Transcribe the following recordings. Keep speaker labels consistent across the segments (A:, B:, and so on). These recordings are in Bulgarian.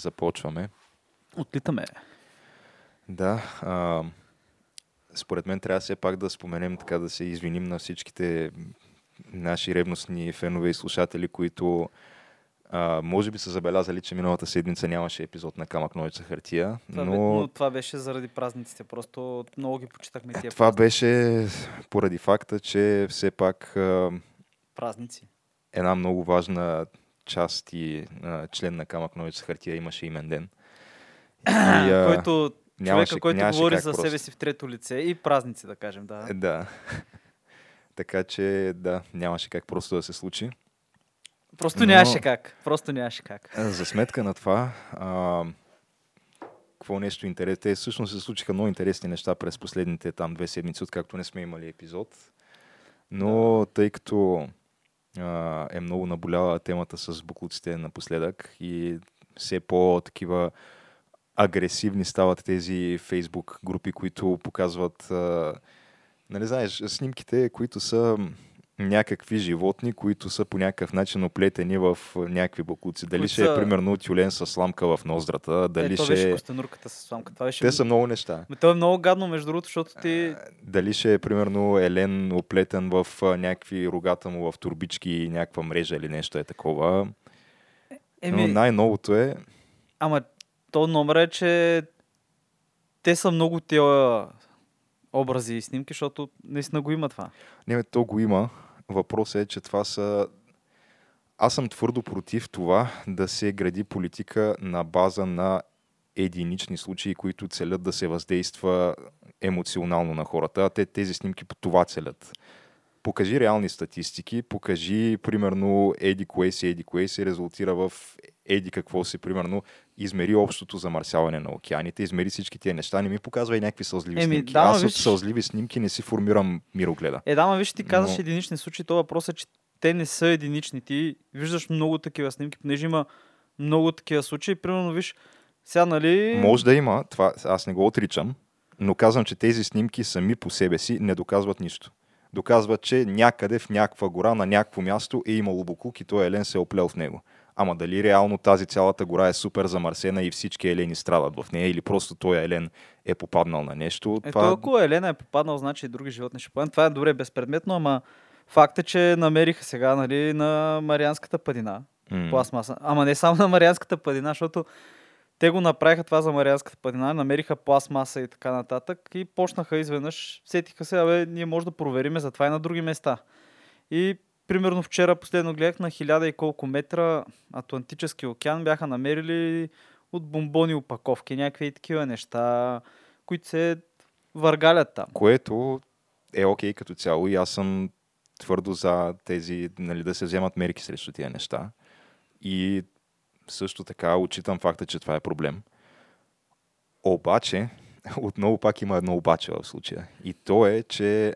A: 3, 2, 1 и започваме.
B: Отлитаме.
A: Да, а, според мен трябва все пак да споменем, така да се извиним на всичките наши ревностни фенове и слушатели, които а, може би са забелязали, че миналата седмица нямаше епизод на Камък Ножица хартия,
B: Това, бе-
A: но
B: но това беше заради празниците. Просто много ги почитахме тия
A: това беше поради факта, че все пак а,
B: празници.
A: една много важна част и а, член на Камък Ножица хартия имаше имен ден. И, а,
B: който,
A: нямаше-
B: човека, който
A: нямаше
B: говори за
A: просто.
B: себе си в трето лице и празници, да кажем, да.
A: Е, Да. така че, да, нямаше как просто да се случи.
B: Просто
A: но-
B: нямаше как. Просто нямаше как.
A: За сметка на това, а, какво нещо интересно? Те всъщност се случиха много интересни неща през последните там две седмици, откакто не сме имали епизод. Но тъй като е много наболяла темата с буклуците напоследък и все по-такива агресивни стават тези фейсбук групи, които показват, а, нали знаеш, снимките, които са някакви животни, които са по някакъв начин оплетени в някакви буклуци. Дали
B: Които
A: ще е примерно тюлен с сламка в ноздрата, дали
B: е,
A: ще
B: беше
A: е...
B: костенурката с сламка. Това беше...
A: Те са много неща.
B: Ме, то е много гадно, между другото, защото ти...
A: Дали ще е примерно елен оплетен в а, някакви рогата му в турбички и някаква мрежа или нещо е такова.
B: Еми,
A: Но най-новото е,
B: Ама то номер е, че те са много тия образи и снимки, защото наистина го има това.
A: Не, бе, то го има. Въпросът е, че това са... Аз съм твърдо против това да се гради политика на база на единични случаи, които целят да се въздейства емоционално на хората. А те тези снимки по това целят. Покажи реални статистики, покажи, примерно, еди кое си, еди кое си резултира в еди какво си, примерно, измери общото замърсяване на океаните, измери всички тия неща, не ми показва и някакви сълзливи
B: Еми,
A: снимки.
B: да,
A: Аз от
B: виж-
A: сълзливи снимки не си формирам мирогледа.
B: Е, да, ма виж, ти казваш
A: Но-
B: единични случаи, то въпрос е, че те не са единични. Ти виждаш много такива снимки, понеже има много такива случаи. Примерно, виж, сега, нали...
A: Може да има, това аз не го отричам, но казвам, че тези снимки сами по себе си не доказват нищо. Доказват, че някъде в някаква гора, на някакво място е имало буклук и той елен се е оплел в него. Ама дали реално тази цялата гора е супер замърсена и всички елени страдат в нея или просто той елен е попаднал на нещо,
B: Е,
A: това...
B: ако Елена е попаднал, значи и други животни ще паднат. Това е добре безпредметно, ама факт е, че намериха сега нали, на Марианската падина.
A: М.
B: пластмаса. Ама не само на Марианската падина, защото те го направиха това за Марианската падина, намериха пластмаса и така нататък и почнаха изведнъж, сетиха се, абе, ние може да провериме за това и на други места. И примерно вчера последно гледах на хиляда и колко метра Атлантически океан бяха намерили от бомбони опаковки, някакви такива неща, които се въргалят там.
A: Което е окей като цяло и аз съм твърдо за тези, нали, да се вземат мерки срещу тия неща. И също така отчитам факта, че това е проблем. Обаче, отново пак има едно обаче в случая. И то е, че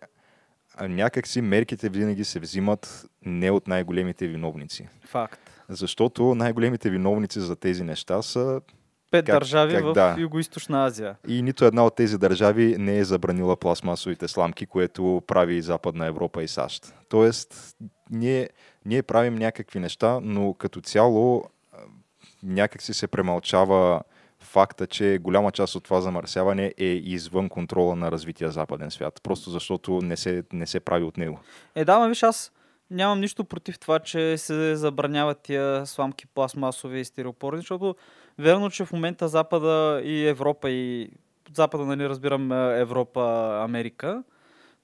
A: някакси мерките винаги се взимат не от най-големите виновници.
B: Факт.
A: Защото най-големите виновници за тези неща са
B: Пет
A: Как-
B: държави
A: как
B: в
A: да.
B: Юго-Источна Азия.
A: И нито една от тези държави не е забранила пластмасовите сламки, което прави и Западна Европа и САЩ. Тоест, ние, ние правим някакви неща, но като цяло а, някак си се премълчава факта, че голяма част от това замърсяване е извън контрола на развития западен свят. Просто защото не се, не се прави от него.
B: Е, да, ма виж, аз нямам нищо против това, че се забраняват тия сламки пластмасови и стереопорни, защото верно, че в момента Запада и Европа и Запада, нали, разбирам е, Европа, Америка,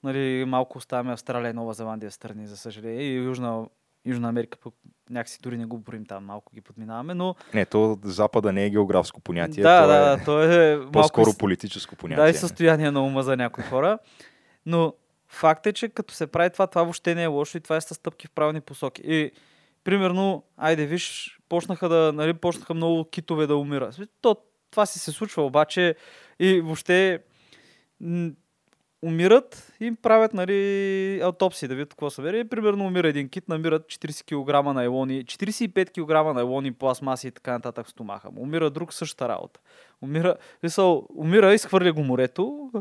B: нали, малко оставяме Австралия и Нова Зеландия страни, за съжаление, и Южна, Южна Америка, пък някакси дори не го борим там, малко ги подминаваме, но
A: Не, то Запада не е географско понятие,
B: да,
A: то
B: да,
A: е
B: то е малко
A: по-скоро политическо понятие.
B: да, и състояние на ума за някои хора. Но факт е, че като се прави това, това въобще не е лошо и това е със стъпки в правилни посоки. И, примерно, айде виж, почнаха да, нали, почнаха много китове да умират. То, това си се случва, обаче и въобще умират и им правят нали, аутопсии да видят какво са вери. Примерно умира един кит, намират 40 кг найлони, 45 кг найлони, пластмаси и така нататък в стомаха му. Умира друг същата работа. Умира, мисъл, умира, изхвърля го морето,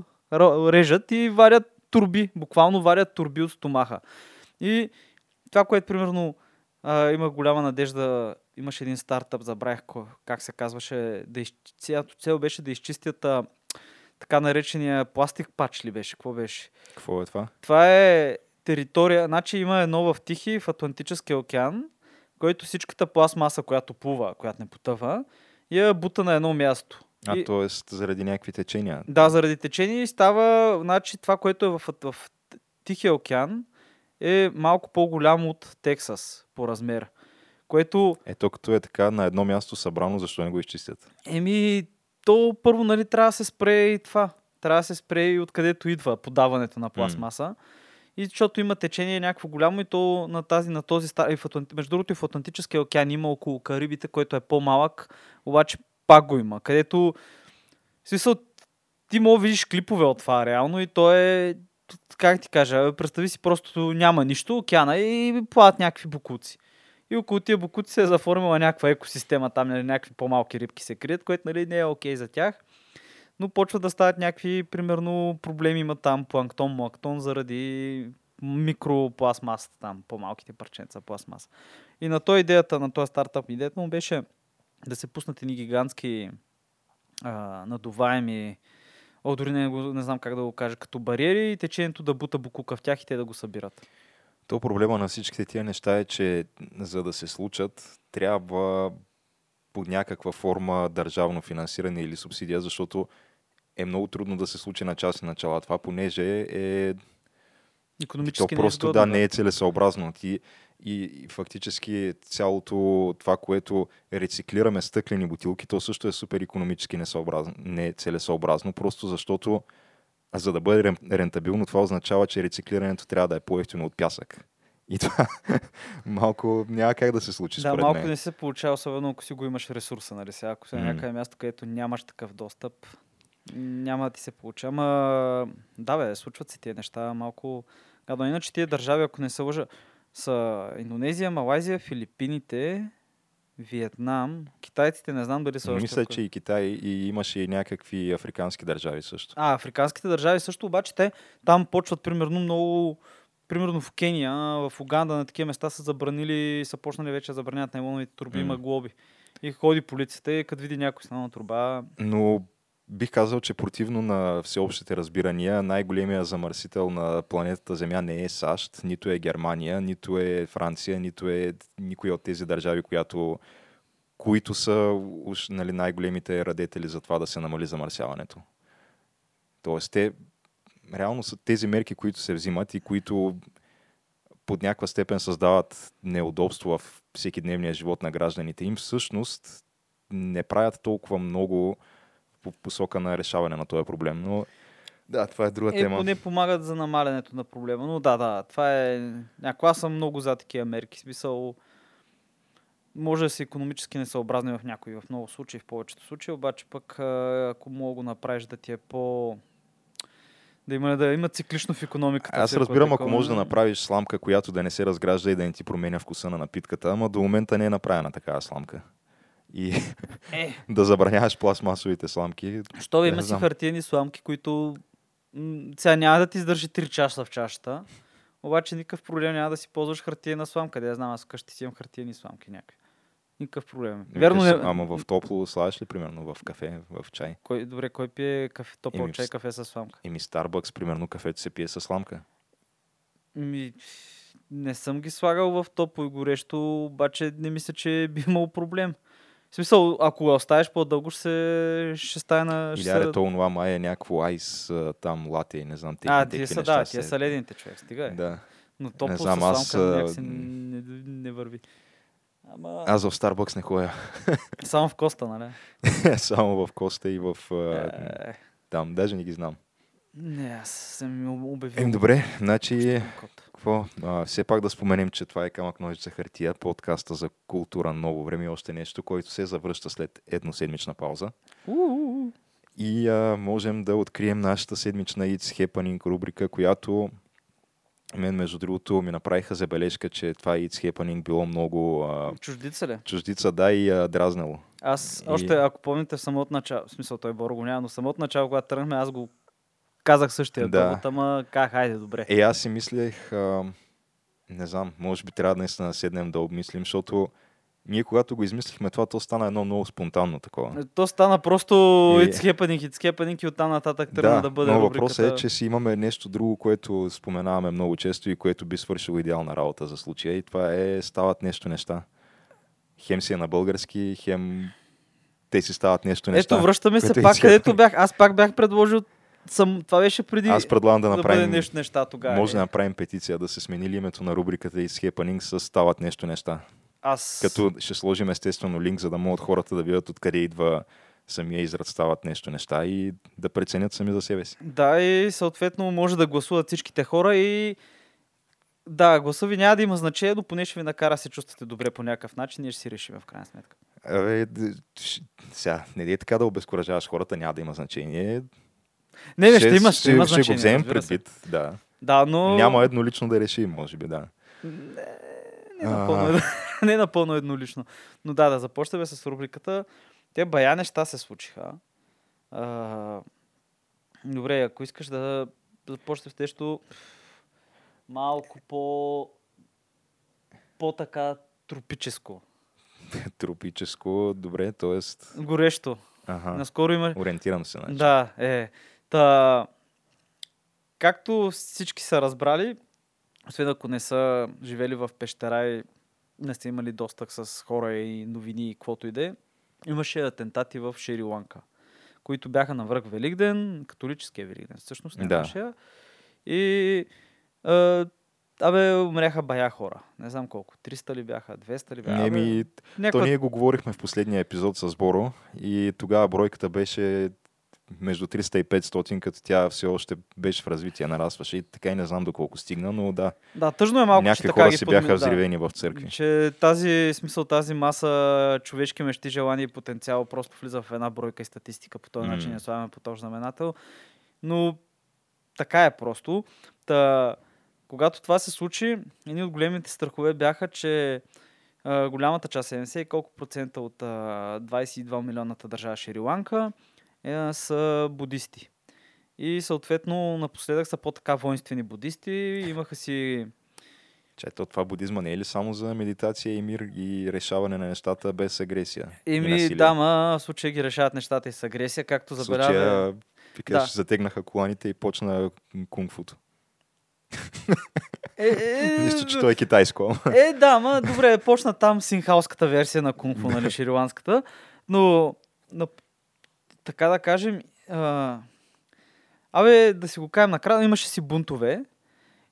B: режат и варят турби, буквално варят турби от стомаха. И това, което примерно а, има голяма надежда. Имаше един стартъп, забравих как се казваше, да из... цялото цел беше да изчистят а, така наречения пластик пач ли беше, какво беше?
A: Какво е това?
B: Това е територия, значи има едно в Тихи, в Атлантическия океан, който всичката пластмаса, която плува, която не потъва, я бута на едно място.
A: А,
B: И-
A: т.е. заради някакви течения.
B: Да, заради течение и става, значи това, което е в, в Тихия океан, е малко по-голямо от Тексас по размер. Което,
A: Ето като е така на едно място събрано, защо не го изчистят?
B: еми, то първо, нали, трябва да се спре и това. Трябва да се спре и откъдето идва подаването на пластмаса. И защото има течение някакво голямо и то на, тази, на този стар... и в Атланти... Между другото и в Атлантическия океан има около Карибите, който е по-малък, обаче пак го има. Където, в смисъл, ти мога да видиш клипове от това реално и то е, как ти кажа, представи си просто няма нищо, океана и плават някакви букуци. И около тия букуци се е заформила някаква екосистема, там нали, някакви по-малки рибки се крият, което нали, не е окей за тях. Но почват да стават някакви, примерно, проблеми има там, планктон, мланктон, заради микропластмасата там, по-малките парченца пластмаса. И на той идеята, на този стартъп, идеята му беше да се пуснат едни гигантски а, надуваеми, о, дори не, не знам как да го кажа, като бариери и течението да бута букука в тях и те да го събират.
A: То проблема на всичките тия неща е, че за да се случат, трябва под някаква форма държавно финансиране или субсидия, защото е много трудно да се случи на частни начала. Това понеже е то
B: Економически
A: просто да, не е целесъобразно. Ти, и, и фактически цялото това, което рециклираме стъклени бутилки, то също е супер економически несъобразно, не е просто защото а за да бъде рен- рентабилно, това означава, че рециклирането трябва да е по-ефтино от пясък. И това малко няма как да се случи
B: Да, малко
A: мен.
B: не се получава, особено ако си го имаш ресурса, нали сега. Ако си на някъде място, където нямаш такъв достъп, няма да ти се получи. Ама, да бе, случват се тия неща малко гадно. Иначе тия държави, ако не се лъжа, са Индонезия, Малайзия, Филипините, Виетнам, китайците не знам дали са още
A: Мисля, че и Китай и имаше и някакви африкански държави също.
B: А, африканските държави също, обаче те там почват примерно много Примерно в Кения, в Уганда на такива места са забранили, са почнали вече да забранят нейлоновите турби, има глоби. И ходи полицията и като види някой с нова турба,
A: Но бих казал, че противно на всеобщите разбирания, най-големия замърсител на планетата Земя не е САЩ, нито е Германия, нито е Франция, нито е никоя от тези държави, която, които са уж, нали, най-големите радетели за това да се намали замърсяването. Тоест, те реално са тези мерки, които се взимат и които под някаква степен създават неудобство в всеки дневния живот на гражданите им, всъщност не правят толкова много по посока на решаване на този проблем. Но да, това е друга
B: е,
A: тема.
B: поне помагат за намалянето на проблема. Но да, да, това е... Ако аз съм много за такива мерки, смисъл може да си економически несъобразни в някои, в много случаи, в повечето случаи, обаче пък ако мога го направиш да ти е по... Да има, да има циклично в економиката.
A: Аз
B: всяко
A: разбирам, ако можеш да направиш сламка, която да не се разгражда и да не ти променя вкуса на напитката, ама до момента не е направена такава сламка. И
B: Е,
A: да забраняваш пластмасовите сламки.
B: Що бе, има си хартиени сламки, които сега няма да ти издържи 3 часа в чашата, обаче никакъв проблем няма да си ползваш хартиена сламка. Да я знам, аз вкъщи си имам хартиени сламки някакви. Никакъв проблем. Верно, не...
A: Ама в топло слагаш ли, примерно, в кафе, в чай?
B: Кой, добре, кой пие кафе, топъл
A: Еми,
B: чай, кафе с сламка?
A: Еми Starbucks, примерно, кафето се пие с сламка.
B: Ми, не съм ги слагал в топло и горещо, обаче не мисля, че би имал проблем. В смисъл, ако го оставиш по-дълго, ще, се, ще стане на... ще
A: Или аре,
B: се-
A: то онова май е някакво айс, там лате и не знам, техни,
B: А, тия са,
A: неща
B: да,
A: се-
B: тия са ледените човек, стига е.
A: Да.
B: Но топло
A: знам,
B: с
A: аз,
B: сламка
A: а,
B: някакси
A: м.
B: не, не върви. Ама
A: Аз в Starbucks не ходя.
B: само в Коста, нали?
A: Само в Коста и в...
B: Е,
A: Там, даже не ги знам.
B: не, аз съм обявил.
A: Ем, добре, значи,
B: Пущам код.
A: Какво? А, все пак да споменем, че това е камък ножица хартия, подкаста за култура ново време и още нещо, който се завръща след едноседмична пауза.
B: У-у-у.
A: И а, можем да открием нашата седмична It's Happening рубрика, която мен, между другото, ми направиха забележка, че това It's Happening било много а,
B: Чуждица ли?
A: чуждица, да, и а, дразнало.
B: Аз
A: И-
B: още, ако помните в самото начало, в смисъл той Боро го няма, но в самото начало, когато тръгнахме, аз го казах същия
A: Да.
B: довод, ама как, хайде, добре.
A: Е, аз си мислех, а, Не знам, може би трябва наистина да седнем да обмислим, защото ние когато го измислихме това, то стана едно много спонтанно такова.
B: То стана просто
A: И-
B: it's happening, it's happening и оттам нататък тръгна да, да бъде
A: но
B: рубриката.
A: въпросът е, че си имаме нещо друго, което споменаваме много често и което би свършило идеална работа за случая. И това е стават нещо неща. Хем си е на български, хем те си стават нещо неща.
B: Ето, връщаме се
A: е
B: пак където бях. Аз пак бях предложил съм, това беше преди
A: Аз предлагам да
B: да
A: направим...
B: бъде нещо неща тогава.
A: Може да направим петиция, да се смени името на рубриката It's Happening с стават нещо неща.
B: Аз...
A: Като ще сложим естествено линк, за да могат хората да видят откъде идва самия израз стават нещо неща и да преценят сами за себе си.
B: Да, и съответно може да гласуват всичките хора и да, гласа ви няма да има значение, но поне ще ви накара да се чувствате добре по някакъв начин, ние ще си решим в крайна сметка.
A: Абе, сега, не дей така да обезкуражаваш хората, няма да има значение.
B: Не, не, ще, има, ще, има
A: ще
B: значение.
A: го вземем предвид, да.
B: Да, но...
A: Няма еднолично да решим, може би, да.
B: Не напълно, едно, не напълно еднолично. Но да, да започнем с рубриката. Те бая неща се случиха. А, добре, ако искаш да започнем с нещо малко по по-така тропическо.
A: Тропическо, добре, т.е.
B: Горещо.
A: Ага,
B: Наскоро има...
A: ориентирам се. Значи.
B: Да, е. Та, както всички са разбрали, освен ако не са живели в пещера и не сте имали достъп с хора и новини и каквото и да е, имаше атентати в Шри-Ланка, които бяха на връх Великден, католическия Великден, всъщност не
A: Да.
B: И а, абе, умряха бая хора. Не знам колко. 300 ли бяха? 200 ли бяха? Абе,
A: то
B: някаква...
A: ние го говорихме в последния епизод с Боро и тогава бройката беше между 300 и 500, като тя все още беше в развитие, нарастваше и така и не знам доколко стигна, но да,
B: Да, тъжно е малко, че
A: някакви
B: така
A: хора си бяха
B: подми- да.
A: взривени в църкви.
B: Че тази смисъл, тази маса човешки мечти, желания и потенциал просто влиза в една бройка и статистика. По този
A: М.
B: начин я слагаме по този знаменател. Но така е просто. Та, когато това се случи, едни от големите страхове бяха, че а, голямата част, 70 и колко процента от а, 22 милионната държава Шри-Ланка е, са будисти. И съответно напоследък са по-така воинствени будисти. Имаха си
A: Че то това будизма не е ли само за медитация и мир и решаване на нещата без агресия?
B: Еми, да, ма, в случая ги решават нещата и с агресия, както забелязва.
A: случая,
B: Да.
A: затегнаха коланите и почна кунг-футо.
B: Е, е,
A: Нищо, че то е китайско.
B: е, да, ма, добре, почна там синхалската версия на кунг-фу, нали, шриланската. Но, но, така да кажем, а, абе, да си го кажем накрая, имаше си бунтове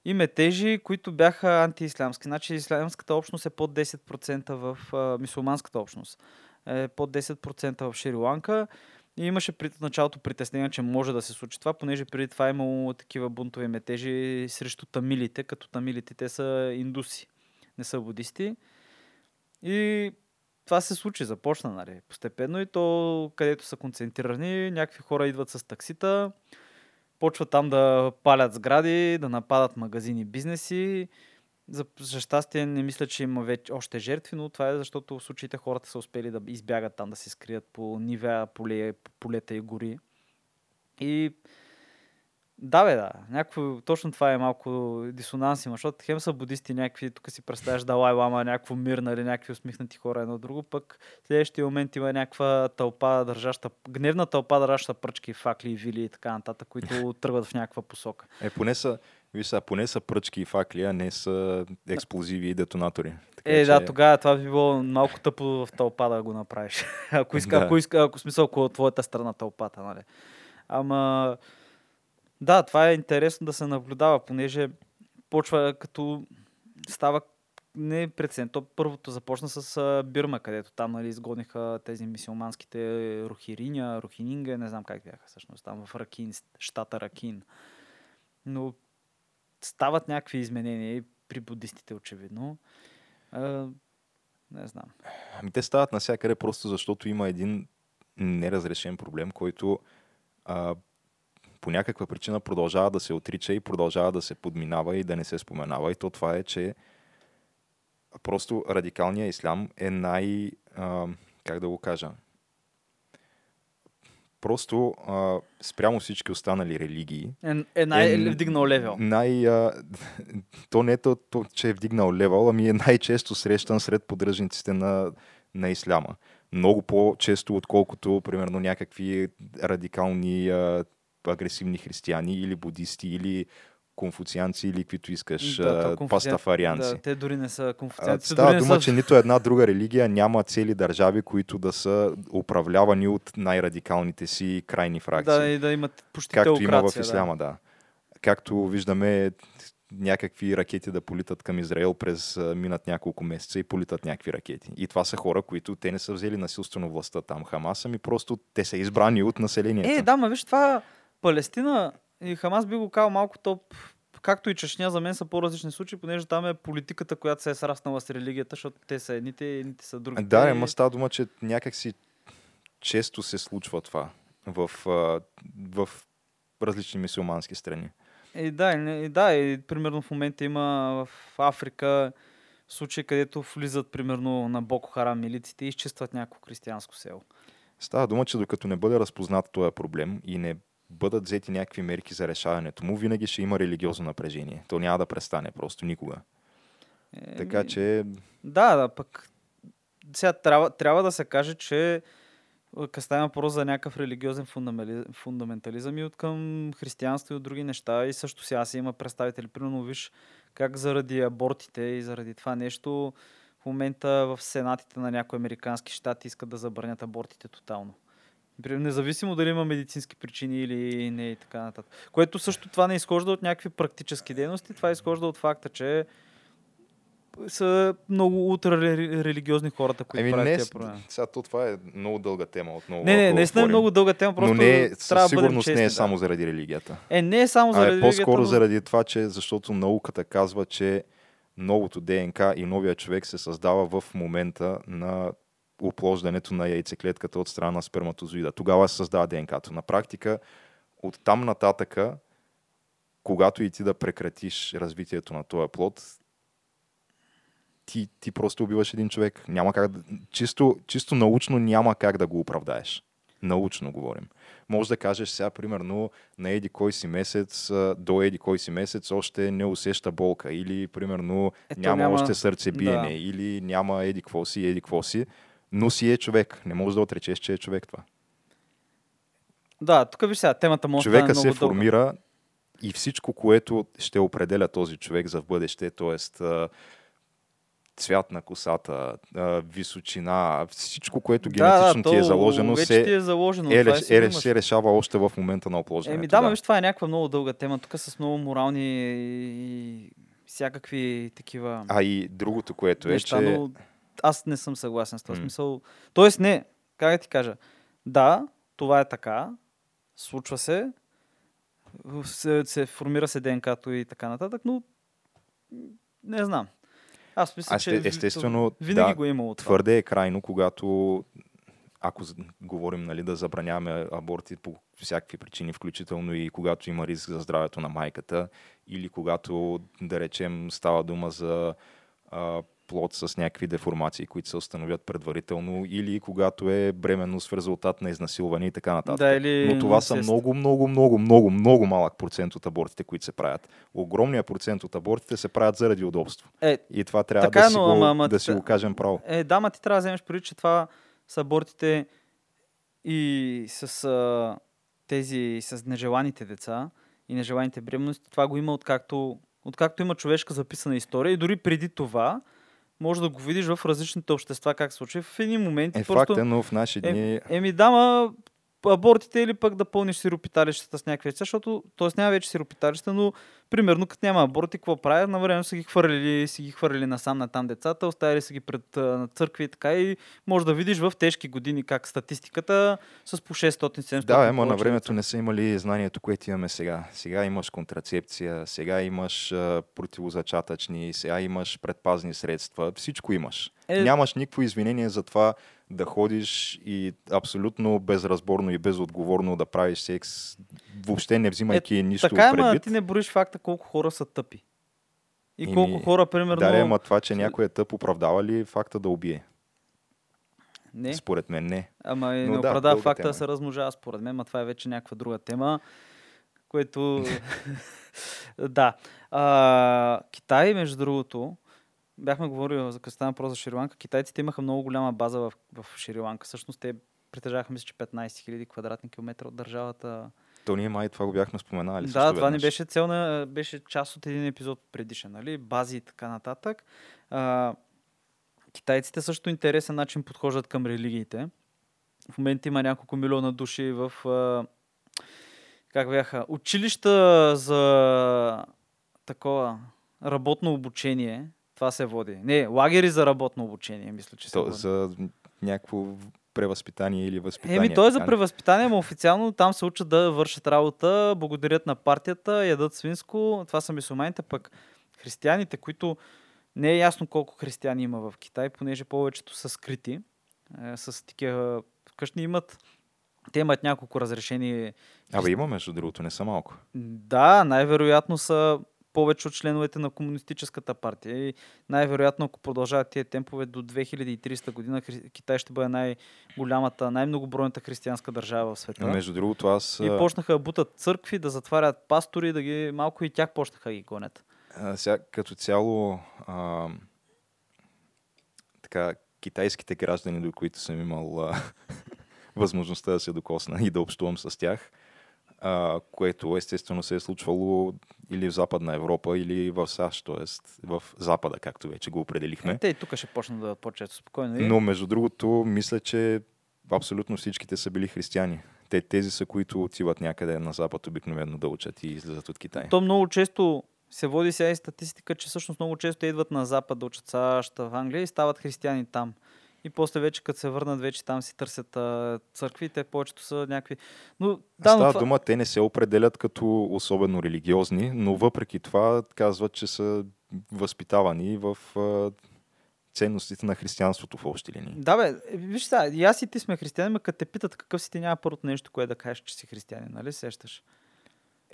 B: и метежи, които бяха антиислямски. Значи ислямската общност е под 10% в а, мисулманската общност. Е под 10% в Шри-Ланка. И имаше при началото притеснение, че може да се случи това, понеже преди това е имало такива бунтови метежи срещу тамилите, като тамилите те са индуси, не са будисти. И това се случи, започна, нали, постепенно и то, където са концентрирани, някакви хора идват с таксита, почват там да палят сгради, да нападат магазини, бизнеси. За, за щастие не мисля, че има вече още жертви, но това е защото в случаите хората са успели да избягат там, да се скрият по нивеа, поле, полета и гори. И да, бе, да. Някакво, точно това е малко дисонанс има, защото хем са будисти някакви, тук си представяш Далай Лама, някакво мир, нали, някакви усмихнати хора едно друго, пък в следващия момент има някаква тълпа, държаща, гневна тълпа, държаща пръчки, факли, вили и така нататък, които тръгват в някаква посока.
A: Е, поне са, сега, поне са пръчки и факли, а не са експлозиви и детонатори. Така
B: Е,
A: че-
B: да, тогава това би било малко тъпо в тълпа да го направиш. ако иска,
A: Да.
B: ако иска, ако смисъл, ако е твоята страна тълпата, нали. Ама, да, това е интересно да се наблюдава, понеже почва като става не прецедент. То първото започна с Бирма, където там нали, изгониха тези мисиоманските рухириня, рухининга, не знам как бяха всъщност, там в Ракин, щата Ракин. Но стават някакви изменения при будистите, очевидно. А, не знам.
A: Ами те стават навсякъде просто защото има един неразрешен проблем, който а, по някаква причина продължава да се отрича и продължава да се подминава и да не се споменава. И то това е, че просто радикалният ислям е най... А, как да го кажа? Просто а, спрямо всички останали религии,
B: Е, е най-
A: Е,
B: вдигнал левел.
A: най, а, то не е то, то, че е вдигнал левел, ами е най-често срещан сред поддръжниците на, на исляма. Много по-често, отколкото, примерно, някакви радикални а, агресивни християни или будисти, или конфуцианци, или каквито искаш,
B: Да, то
A: а, пастафарианци.
B: Да, те дори не са
A: А,
B: конфуцианци.
A: Става
B: дори не
A: дума,
B: са...
A: че нито една друга религия няма цели държави, които да са управлявани от най-радикалните си крайни фракции.
B: Да, и да имат почти
A: Както има в Исляма, да. Както виждаме някакви ракети да политат към Израел през а, минат няколко месеца и политат някакви ракети. И това са хора, които те не са взели насилствено властта там Хамас, ами просто те са избрани от населението.
B: Да. Е, да, ма виж това, Палестина и Хамас би го казал малко топ, както и Чечня, за мен са по-различни случаи, понеже там е политиката, която се е сраснала с религията, защото те са едните, едните са другите.
A: Да, ама става дума, че някакси често се случва това в, в различни мусулмански страни.
B: И да, и, и да, и примерно в момента има в Африка случаи, където влизат примерно на Боко Харам милиците и изчистват някакво християнско село.
A: Става дума, че докато не бъде разпознат този проблем и не бъдат взети някакви мерки за решаването му, винаги ще има религиозно напрежение. То няма да престане просто никога.
B: Е,
A: Така че
B: Да, да, пък сега трябва, трябва да се каже, че къде става въпрос за някакъв религиозен фундаментали- фундаментализъм и от към християнство и от други неща. И също сега си има представители. Примерно, виж как заради абортите и заради това нещо в момента в сенатите на някои американски щати искат да забранят абортите тотално. Независимо дали има медицински причини или не и така нататък. Което също това не изхожда от някакви практически дейности, това изхожда от факта, че са много ултрарелигиозни хората, които
A: Еми,
B: правят
A: не,
B: тия програми.
A: сега то това е много дълга тема отново.
B: Не, не, наистина е много дълга тема, просто
A: Но не е,
B: трябва да бъдем
A: сигурност
B: честни.
A: не е
B: да.
A: само заради религията.
B: Е, не е само
A: А
B: заради
A: е
B: религията,
A: по-скоро
B: но...
A: заради това, че защото науката казва, че новото ДНК и новия човек се създава в момента на оплождането на яйцеклетката от страна на сперматозоида. Тогава се създава ДНК-то. На практика, от там нататъка, когато и ти да прекратиш развитието на този плод, ти, ти просто убиваш един човек. Няма как да, чисто, чисто научно няма как да го оправдаеш. Научно говорим. Може да кажеш сега, примерно, на еди кой си месец, до еди кой си месец още не усеща болка. Или, примерно,
B: Ето
A: няма,
B: няма-
A: още сърцебиене.
B: да.
A: Или няма еди какво си, еди какво си. Но си е човек. Не можеш да отречеш, че е човек това.
B: Да, тук виж сега, темата може да
A: Човека
B: е много
A: се
B: дълга.
A: формира и всичко, което ще определя този човек за в бъдеще, т.е. цвят на косата, височина, всичко, което генетично
B: да,
A: ти е заложено, се,
B: ти е заложено.
A: е,
B: това
A: е,
B: имаш.
A: се решава още в момента на оплождането.
B: Еми да, ма виж, това е някаква много дълга тема. Тук с много морални и всякакви такива
A: А и другото, което е,
B: неща,
A: че...
B: но аз не съм съгласен с този
A: М.
B: смисъл. Тоест не, как да ти кажа, да, това е така, случва се, се, се формира се ДНК-то и така нататък, но не знам. Аз мисля,
A: Аз
B: че
A: естествено,
B: винаги
A: да,
B: го е имало това.
A: Твърде е крайно, когато ако говорим нали, да забраняваме аборти по всякакви причини, включително и когато има риск за здравето на майката, или когато, да речем, става дума за а, плод с някакви деформации, които се установят предварително, или когато е бременност в резултат на изнасилване и така нататък.
B: Да, или
A: Но това са много, много, много, много, много малък процент от абортите, които се правят. Огромният процент от абортите се правят заради удобство.
B: Е,
A: И това трябва
B: Така
A: да, си
B: но
A: го,
B: ама-
A: да си го кажем право.
B: Е, да, ма ти трябва да вземеш преди, че това са абортите и с а, тези, с нежеланите деца и нежеланите бременности. Това го има откакто, откакто има човешка записана история и дори преди това може да го видиш в различните общества как се случва. В едни моменти
A: Е,
B: просто...
A: факт е, но в наши дни...
B: Еми дама, абортите или пък да пълниш сиропиталищата с някакви деца, защото т.е. няма вече сиропиталища, но примерно като няма аборти, какво правят? На време са ги хвърлили, си ги хвърлили насам на там децата, оставили са ги пред на църкви и така и може да видиш в тежки години как статистиката с по 600-700
A: Да, ема на времето не са имали знанието, което имаме сега. Сега имаш контрацепция, сега имаш а, противозачатъчни, сега имаш предпазни средства, всичко имаш.
B: Е-
A: Нямаш никакво извинение за това да ходиш и абсолютно безразборно и безотговорно да правиш секс, въобще не взимайки нищо
B: Така е,
A: предвид.
B: ти не броиш факта колко хора са тъпи. И
A: Еми,
B: колко хора, примерно...
A: Да, ама това, че някой е тъп, оправдава ли факта да убие?
B: Не.
A: Според мен не.
B: Ама и не
A: да,
B: оправдава
A: дълга
B: факта да
A: е.
B: се размножава според мен, а това е вече някаква друга тема, което... да. А, Китай, между другото, бяхме говорили за къста въпрос за Шри-Ланка, китайците имаха много голяма база в, в Шри-Ланка. Всъщност те притежаваха, мисля, че 15 000 квадратни километра от държавата.
A: То ние май това го бяхме споменали.
B: да, това не беше цел на... беше част от един епизод предишен, нали? Бази и така нататък. А, китайците също интересен начин подхождат към религиите. В момента има няколко милиона души в а, как бяха, училища за такова работно обучение. Това се води. Не, лагери за работно обучение, мисля, че се
A: То,
B: води.
A: за някакво превъзпитание или възпитание.
B: Еми, той е за превъзпитание, но официално там се учат да вършат работа, благодарят на партията, ядат свинско. Това са мисулманите, пък християните, които не е ясно колко християни има в Китай, понеже повечето са скрити. Е, с такива вкъщи имат те имат няколко разрешени.
A: Абе има, между другото, не са малко.
B: Да, най-вероятно са повече от членовете на Комунистическата партия. И най-вероятно, ако продължават тия темпове до 2300 година, Китай ще бъде най-голямата, най-многобройната християнска държава в света.
A: Между другото, аз
B: И почнаха да бутат църкви, да затварят пастори, да ги малко и тях почнаха да ги гонят.
A: а, сега, като цяло а, така, китайските граждани, до които съм имал а, възможността да се докосна и да общувам с тях, а, което естествено се е случвало или в Западна Европа, или в САЩ, т.е. в Запада, както вече го определихме.
B: Те и тук ще почнат да по-често спокойно. И...
A: Но между другото, мисля, че абсолютно всичките са били християни. Те тези са, които отиват някъде на Запад обикновено да учат и излизат от Китай.
B: То много често се води сега и статистика, че всъщност много често идват на Запад да учат САЩ, в Англия и стават християни там. И после вече, като се върнат, вече там си търсят а, църкви, те повечето са някакви... Но, да,
A: Да,
B: но
A: Става
B: това...
A: дума, те не се определят като особено религиозни, но въпреки това казват, че са възпитавани в а, ценностите на християнството в общи линии.
B: Да, бе, е, виж сега, и аз и ти сме християни, ма като те питат какъв си ти няма първото нещо, кое да кажеш, че си християнин, нали сещаш?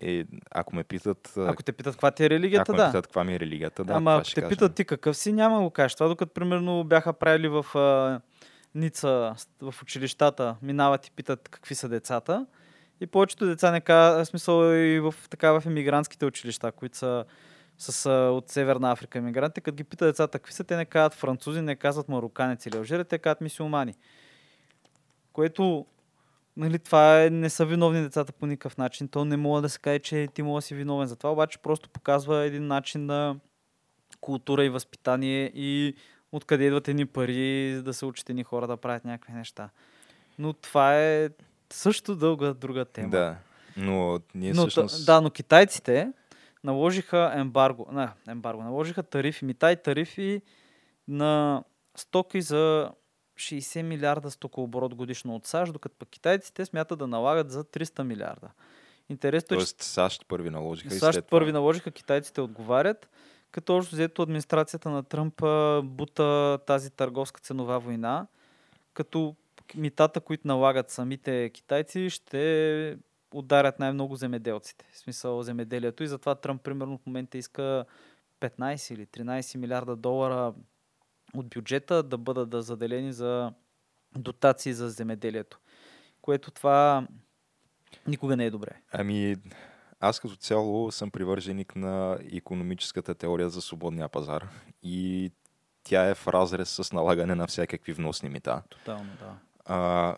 A: Е, ако ме питат,
B: Ако те питат каква ти е религията,
A: ако
B: да.
A: питат каква ми е религията, да,
B: Ама ако те
A: кажа.
B: питат ти какъв си, няма го кажеш. Това докато примерно бяха правили в а, Ница, в училищата, минават и питат какви са децата. И повечето деца не казват, смисъл и в, така в емигрантските училища, които са с, а, от Северна Африка емигранти, като ги питат децата какви са, те не казват французи, не казват мароканец или алжири, те казват мисиомани. Което, нали, това е, не са виновни децата по никакъв начин. То не мога да се каже, че ти мога да си виновен за това, обаче просто показва един начин на култура и възпитание и откъде идват едни пари да се учат едни хора да правят някакви неща. Но това е също дълга друга тема.
A: Да, но ние
B: но,
A: всъщност...
B: да, но китайците наложиха ембарго, не, ембарго, наложиха тарифи, митай тарифи на стоки за 60 милиарда стокооборот годишно от САЩ, докато пък китайците смятат да налагат за 300 милиарда. Интересно е, че
A: Тоест САЩ първи наложиха и
B: САЩ
A: след
B: първи
A: това.
B: наложиха, китайците отговарят, като общо взето администрацията на Тръмп бута тази търговска ценова война, като митата, които налагат самите китайци, ще ударят най-много земеделците. В смисъл земеделието и затова Тръмп примерно в момента иска 15 или 13 милиарда долара от бюджета да бъдат да заделени за дотации за земеделието. Което това никога не е добре.
A: Ами, аз като цяло съм привърженик на економическата теория за свободния пазар и тя е в разрез с налагане на всякакви вносни мита.
B: Тотално, да.
A: А,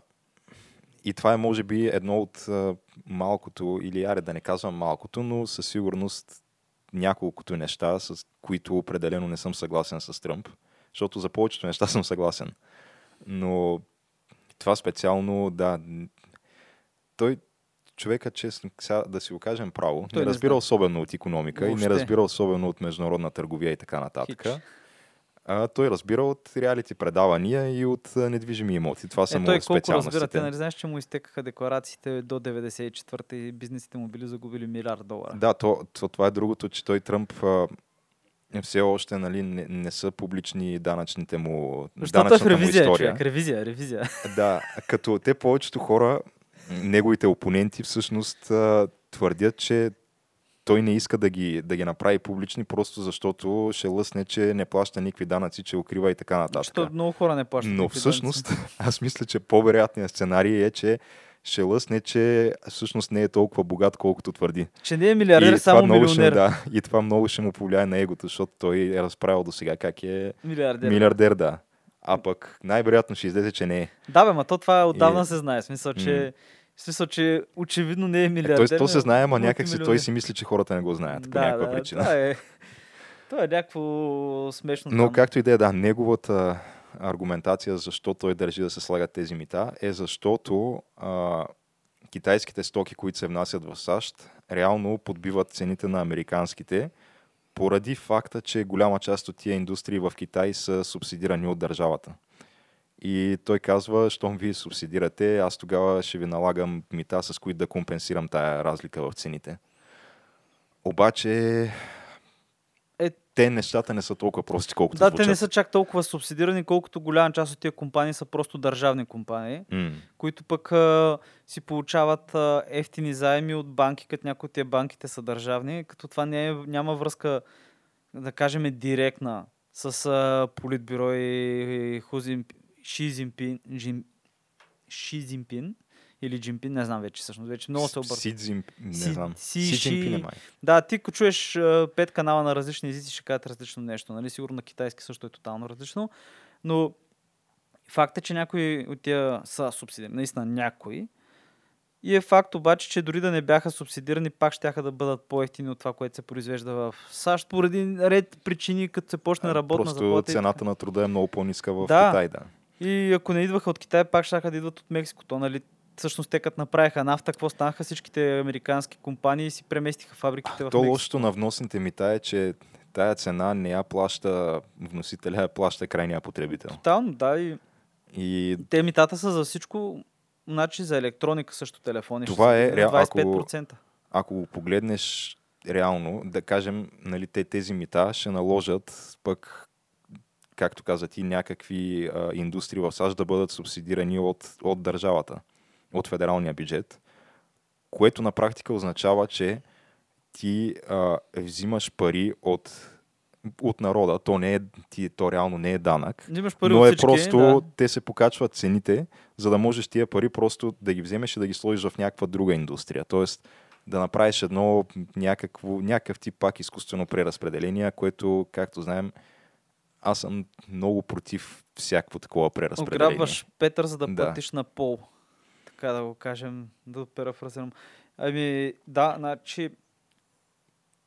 A: и това е, може би, едно от малкото, или аре да не казвам малкото, но със сигурност няколкото неща, с които определено не съм съгласен с Тръмп, защото за повечето неща съм съгласен. Но това специално, да, той човека, честно, сега да си го кажем право,
B: Той
A: не
B: не
A: разбира
B: знае.
A: особено от економика и
B: Въобще.
A: не разбира особено от международна търговия и така нататък.
B: Хич.
A: А, той разбира от реалити предавания и от а, недвижими имоти. Това са
B: Е,
A: му
B: той колко разбира, те нали знаеш, че му изтекаха декларациите до 94-та и бизнесите му били загубили милиард долара.
A: Да, то, то, това е другото, че той Тръмп а, все още нали, не, не са публични данъчните му,
B: Защото е
A: данъчната му
B: ревизия,
A: история.
B: човек. Ревизия, ревизия.
A: Да, като те повечето хора, неговите опоненти всъщност твърдят, че той не иска да ги, да ги направи публични, просто защото ще лъсне, че не плаща никакви данъци, че укрива и така нататък.
B: Защото много хора не плащат.
A: Но всъщност, аз мисля, че по-вероятният сценарий е, че ще лъсне, че всъщност не е толкова богат, колкото твърди.
B: Че не е милиардер,
A: и,
B: само
A: много ще,
B: милионер.
A: да, и това много ще му повлияе на егото, защото той е разправил до сега как е
B: Милиардер.
A: милиардер, да. А пък най-вероятно ще излезе, че не е.
B: Да, бе, ма то това отдавна
A: И-
B: се знае. Смисъл, че, в смисъл, че очевидно не е
A: Е,
B: милиардер.
A: той, то се знае, ама някак си той си мисли, че хората не го знаят по
B: да,
A: някаква
B: да,
A: причина.
B: Това е, това е някакво смешно.
A: Но
B: там.
A: както и да е, да, неговата аргументация защо той държи да се слагат тези мита е защото а, китайските стоки, които се внасят в САЩ, реално подбиват цените на американските, поради факта, че голяма част от тия индустрии в Китай са субсидирани от държавата. И той казва, щом вие субсидирате, аз тогава ще ви налагам мита, с които да компенсирам тая разлика в цените. Обаче, те нещата не са толкова прости, колкото
B: Да,
A: звучат.
B: те не са чак толкова субсидирани, колкото голяма част от тия компании са просто държавни компании,
A: М.
B: които пък а, си получават а, ефтини заеми от банки, като някои от тия банките са държавни, като това не е, няма връзка, да кажем, директна с а, Политбюро и Хузин, Ши Зинпин, Жин, Ши Зинпин или Джинпин, не знам вече всъщност, вече много се обърка.
A: Си Цзин... Не знам.
B: Си-
A: Си Цзинпин е май.
B: Да, ти ако чуеш пет канала на различни езици, ще кажат различно нещо. Нали? Сигурно на китайски също е тотално различно. Но факт е, че някои от тия са субсидирани. Наистина някои. И е факт обаче, че дори да не бяха субсидирани, пак ще да бъдат по-ефтини от това, което се произвежда в САЩ, поради ред причини, като се почне работна
A: Просто
B: заплата. и
A: цената на труда е много по-ниска в
B: Да.
A: Китай, да.
B: и ако не идваха от Китай, пак ще да идват от Мексико. То, нали, всъщност те като направиха нафта, какво станаха всичките американски компании и си преместиха фабриките в
A: То
B: Мексико.
A: лошото на вносните мита е, че тая цена не я плаща вносителя, а плаща крайния потребител.
B: Тотално, да. И
A: И
B: те митата са за всичко, значи за електроника също телефони.
A: Това е
B: на
A: реал- ако-
B: 25%.
A: ако го погледнеш реално, да кажем, нали, те тези мита ще наложат пък, както каза ти, някакви а, индустрии в САЩ да бъдат субсидирани от, от държавата, от федералния бюджет, което на практика означава, че ти а, взимаш пари от, от народа, то, не е, ти, то реално не е данък,
B: Взимаш пари
A: но
B: от
A: е
B: всички,
A: просто,
B: да.
A: те се покачват цените, за да можеш тия пари просто да ги вземеш и да ги сложиш в някаква друга индустрия. Тоест да направиш едно някакво, някакъв тип пак изкуствено преразпределение, което, както знаем, аз съм много против всякакво такова преразпределение.
B: Ограбваш Петър, за да,
A: Да.
B: платиш на пол. Така да го кажем, да парафразирам. Ами, да, значи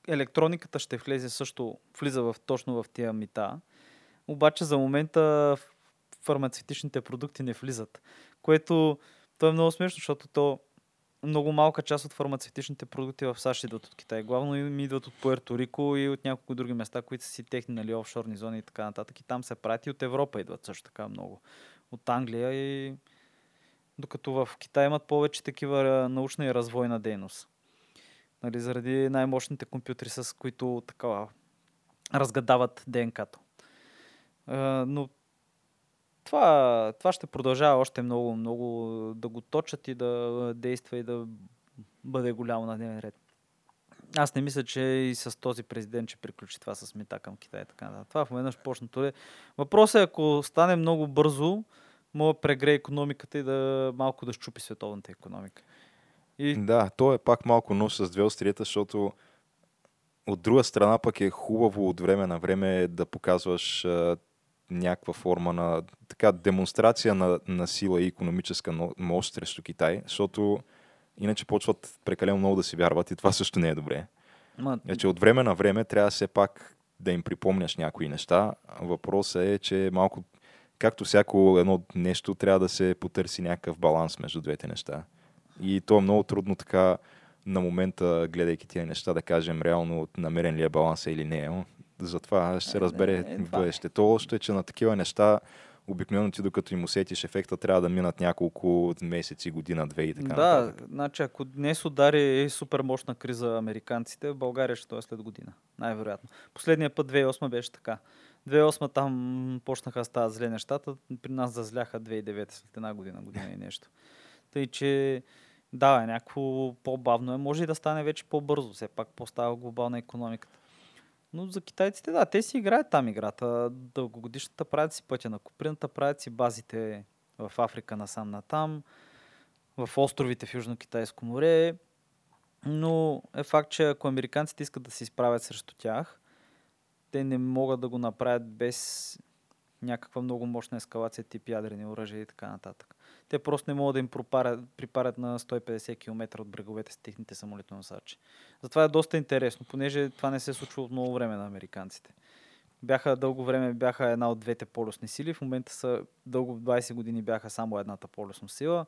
B: електрониката ще влезе също, влиза в, точно в тия мита. Обаче за момента фармацевтичните продукти не влизат. Което то е много смешно, защото то много малка част от фармацевтичните продукти в САЩ идват от Китай. Главно им идват от Пуерто Рико и от няколко други места, които са си техни нали, офшорни зони и така нататък. И там се прати от Европа идват също така много. От Англия и докато в Китай имат повече такива научна и развойна дейност. Нали, заради най-мощните компютри, с които такава разгадават ДНК-то. Но това, това ще продължава още много, много да го точат и да действа и да бъде голямо на дневен ред. Аз не мисля, че и с този президент ще приключи това с мита към Китай. Така, да. Това в веднъж почнато е. Въпросът е, ако стане много бързо, мога да прегре економиката и да малко да щупи световната економика. И
A: Да, то е пак малко нож с две острията, защото от друга страна пък е хубаво от време на време да показваш а, някаква форма на така демонстрация на, на сила и економическа но- мощ срещу Китай, защото иначе почват прекалено много да си вярват и това също не е добре.
B: ма,
A: Значи от време на време трябва все пак да им припомняш някои неща. Въпросът е, че малко, както всяко едно нещо, трябва да се потърси някакъв баланс между двете неща. И то е много трудно така на момента, гледайки тия неща, да кажем реално намерен ли е баланса или не. Но Затова ще се
B: Е,
A: разбере
B: е,
A: в
B: това е.
A: бъдеще. То още е, че на такива неща обикновено ти докато им усетиш ефекта, трябва да минат няколко месеци, година, две и така
B: да,
A: нататък.
B: значи ако днес удари супер мощна криза американците, в България ще е след година. Най-вероятно. Последния път 2008 беше така. 2008 там почнаха да стават зле нещата, при нас зазляха 2009 след една година, година и нещо. Тъй, че Да, е някакво по-бавно е. Може и да стане вече по-бързо. Все пак по-става глобална економиката. Но за китайците, да, те си играят там играта. Дългогодишната правят си пътя на Куприната, правят си базите в Африка насам натам, в островите в Южно-Китайско море. Но е факт, че ако американците искат да се изправят срещу тях, те не могат да го направят без някаква много мощна ескалация тип ядрени оръжия и така нататък. Те просто не могат да им пропарят, припарят на 150 км от бреговете с техните самолетоносачи. Затова е доста интересно, понеже това не се е случва от много време на американците. Бяха дълго време бяха една от двете полюсни сили, в момента са дълго 20 години бяха само едната полюсна сила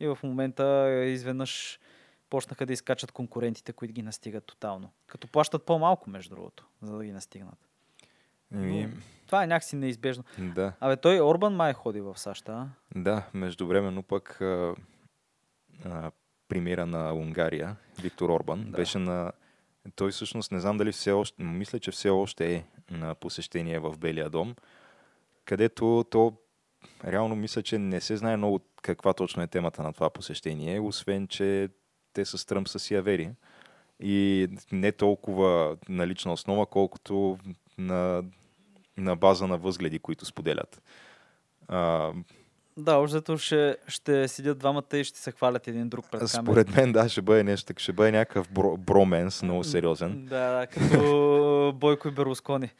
B: и в момента изведнъж почнаха да изкачат конкурентите, които ги настигат тотално. Като плащат по-малко, между другото, за да ги настигнат.
A: Еми,
B: Но Това е някакси неизбежно.
A: да.
B: Абе, той Орбан май ходи в САЩ, а?
A: Да, междувременно пък а, а, премиера на Унгария, Виктор Орбан,
B: да.
A: беше на... Той всъщност не знам дали все още... Мисля, че все още е на посещение в Белия дом, където то реално мисля, че не се знае много каква точно е темата на това посещение, освен, че те с са си авери. И не толкова на лична основа, колкото на, на база на възгледи, които споделят. А,
B: Да, общо ще, ще седят двамата и ще се хвалят един друг пред камера.
A: Според мен, да, ще бъде нещо, ще бъде някакъв бро, броменс, много сериозен.
B: Да, да, като Бойко и Берлускони.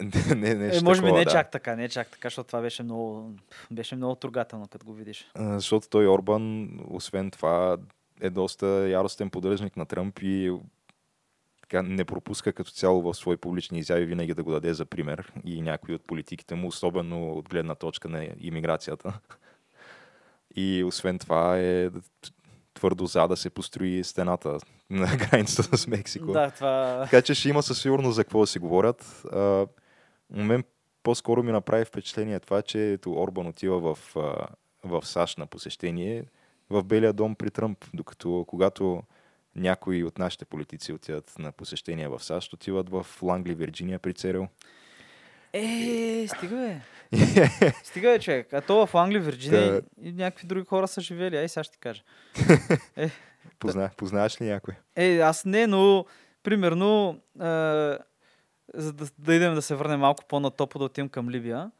A: не, нещо
B: Е, може би не
A: да.
B: чак така, не чак така, защото това беше много, беше много трогателно, като го видиш.
A: А, Защото той Орбан, освен това, е доста яростен поддръжник на Тръмп и така, не пропуска като цяло в свои публични изяви винаги да го даде за пример и някои от политиките му, особено от гледна точка на иммиграцията. И освен това е твърдо за да се построи стената на границата с Мексико.
B: Да, това...
A: Така че ще има със сигурност за какво да си говорят. А, мен по-скоро ми направи впечатление това, че ето Орбан отива в, в САЩ на посещение в Белия дом при Тръмп, докато когато някои от нашите политици отиват на посещение в САЩ, отиват в Лангли, Вирджиния при Церил.
B: Е, стига бе. Стига бе, човек. А то в Англия, Вирджиния
A: Да.
B: и някакви други хора са живели. Ай, сега ще ти кажа.
A: Позна, Познаваш ли някой?
B: Е, аз не, но примерно, е, за да, да идем да се върнем малко по-натопо, да отидем към Либия.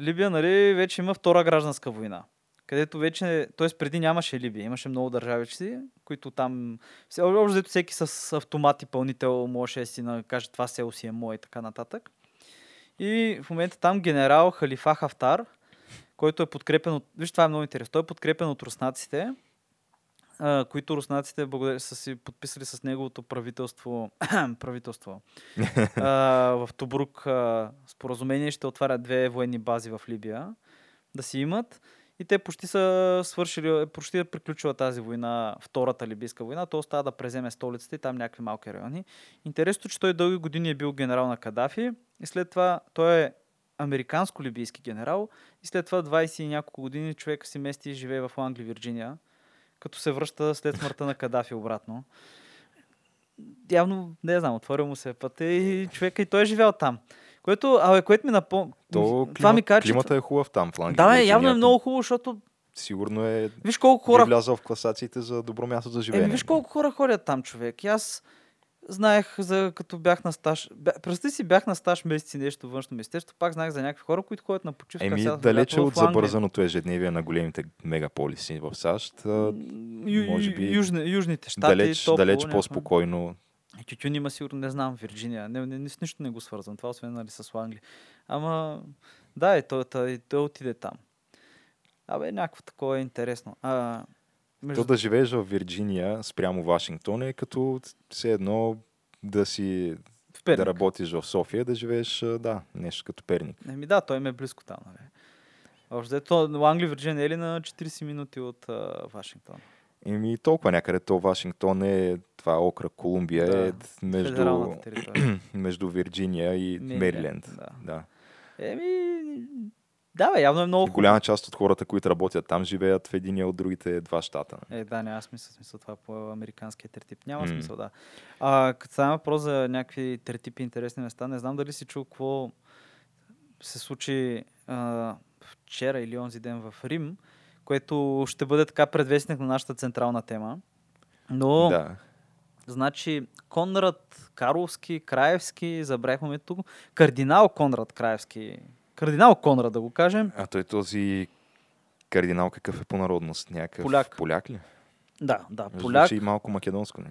B: Либия, нали, вече има втора гражданска война. Където вече, т.е. преди нямаше Либия, имаше много държавичи, които там, общо взето всеки с автомат и пълнител можеше да си каже това село си е мое и така нататък. И в момента там генерал Халифа Хафтар, който е подкрепен от... Виж, това е много интересно. Той е подкрепен от руснаците, които руснаците са си подписали с неговото правителство, правителство в Тобрук споразумение ще отварят две военни бази в Либия да си имат. И те почти са свършили, почти е приключила тази война, втората либийска война. То остава да преземе столицата и там някакви малки райони. Интересното, че той дълги години е бил генерал на Кадафи и след това той е американско-либийски генерал и след това 20 и няколко години човек си мести и живее в Лангли, Вирджиния, като се връща след смъртта на Кадафи обратно. Явно, не знам, отворил му се пътя и човека и той е живял там. Което, абе, което ми напомня...
A: То
B: Това ми каже, че...
A: климата е хубав там в.
B: Да, бе, явно е много хубаво, защото
A: Сигурно е
B: виж колко
A: хора... влязал в класациите за добро място за живеене.
B: Еми, виж колко хора ходят там, човек. И аз знаех, за, като бях на стаж. Бя, си, бях на стаж месеци нещо външно министерство, пак знаех за някакви хора, които ходят на почивка.
A: Еми,
B: сега
A: далече от
B: Англия.
A: забързаното ежедневие на големите мегаполиси в САЩ.
B: Ю,
A: може би
B: южни, южните щати.
A: далеч,
B: топло,
A: далеч
B: някакво.
A: По-спокойно.
B: Тютюн има сигурно, не знам, Вирджиния. Не, не, не, с нищо не го свързвам. Това освен нали, с Англия. Ама, да, и той, той, той отиде там. Абе, някакво такова е интересно. А, между...
A: То да живееш в Вирджиния спрямо Вашингтон е като все едно да си
B: в Перник.
A: да работиш в София, да живееш, да, нещо като Перник.
B: Еми да, той ме е близко там. Нали. Общо взето, Англия, Вирджиния е ли на 40 минути от а, Вашингтон?
A: Еми толкова някъде то Вашингтон е това окръг Колумбия
B: Да,
A: е между, между Вирджиния и
B: Мериленд, да.
A: Да.
B: Еми, да, бе, явно е много
A: И голяма част от хората, които работят там, живеят в единия от другите два щата.
B: Е, да, няма смисъл, смисъл това по американския тертип. Няма
A: М.
B: смисъл, да. А, като става въпрос за някакви тертипи интересни места, не знам дали си чул какво се случи а, вчера или онзи ден в Рим, което ще бъде така предвестник на нашата централна тема. Но,
A: Да.
B: значи, Конрад Карловски, Краевски, забравихме тук, кардинал Конрад Краевски, кардинал Конрад да го кажем,
A: А той този кардинал какъв е по народност? Някакъв
B: Поляк.
A: поляк ли?
B: да, да, поляк.
A: Звучи малко македонско. Не?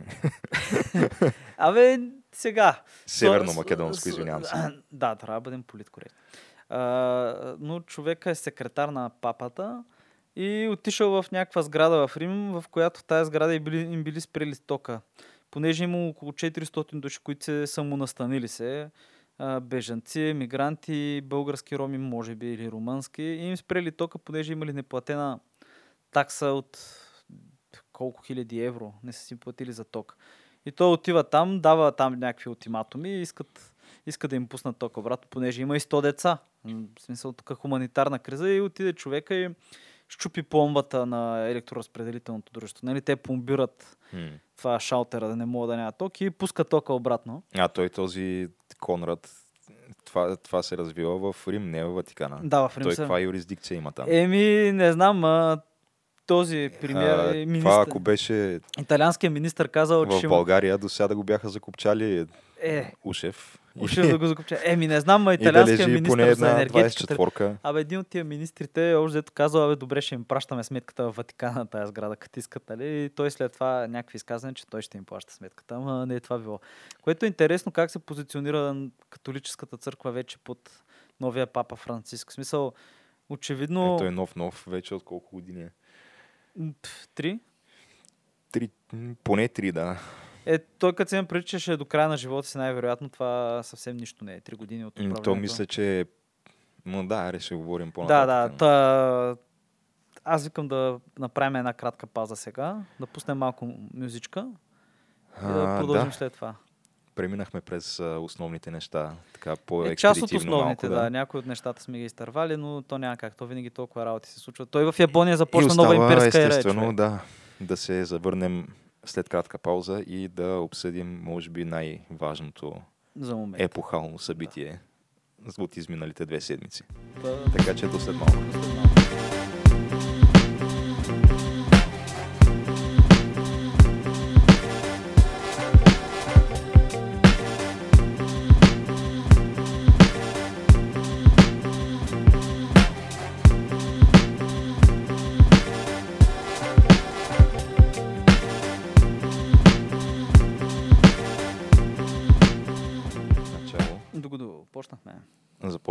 B: Абе, сега.
A: Северно македонско, извинявам се.
B: Да, трябва да бъдем политкоректни. Но човека е секретар на папата и отишъл в някаква сграда в Рим, в която в тази сграда им били, им били спрели стока. Понеже има около 400 души, които се самонастанили се, бежанци, мигранти, български роми, може би, или румънски, и им спрели тока, понеже имали неплатена такса от колко хиляди евро не са си платили за ток. И той отива там, дава там някакви ултиматуми и искат, иска да им пуснат ток обратно, понеже има и 100 деца. В смисъл тук хуманитарна криза и отиде човека и щупи пломбата на електроразпределителното дружество. Нали, те пломбират
A: М.
B: това шалтера да не мога да няма ток и пуска тока обратно.
A: А той този Конрад, това, това се развива в Рим, не в Ватикана.
B: Да, в Рим
A: той каква юрисдикция има там?
B: Еми, не знам, а, този премиер,
A: а,
B: е
A: това
B: министър,
A: ако беше
B: италианският министр казал, че
A: в. България, до сега да го бяха закопчали
B: Е,
A: Ушев.
B: уши да го закупча. Еми, не знам, ма
A: и да
B: министр
A: поне
B: за енергетиката
A: 24-ка.
B: Абе, един от тия министрите, още дето казал, абе, добре, ще им пращаме сметката в Ватикана на тази сграда, като искат, нали? И той след това някакви изказвания, че той ще им плаща сметката, ама не е това било. Което е интересно как се позиционира католическата църква вече под новия папа Франциск. В смисъл, очевидно,
A: Е, той е нов-нов вече от колко години е?
B: Три.
A: Три, поне три, да.
B: Е, той като се има преди, че ще е до края на живота си, най-вероятно това съвсем нищо не е. Три години от управлението.
A: То мисля, че... Но да, ще говорим
B: Да,
A: по-нататък.
B: да. Та... Аз викам да направим една кратка пауза сега, да пуснем малко мюзичка и да
A: А,
B: продължим
A: да.
B: след това.
A: Преминахме през основните неща, така
B: Е, част от основните,
A: малко,
B: да. Някои от нещата сме ги изтървали, но то няма как. То винаги толкова работи се случва. Той в Япония
A: И
B: започна
A: остава,
B: нова имперска
A: естествено,
B: човек.
A: да, да се завърнем след кратка пауза и да обсъдим, може би, най-важното
B: За момент.
A: епохално събитие от изминалите две седмици.
B: Та-
A: Така че до след малко.
B: след малко.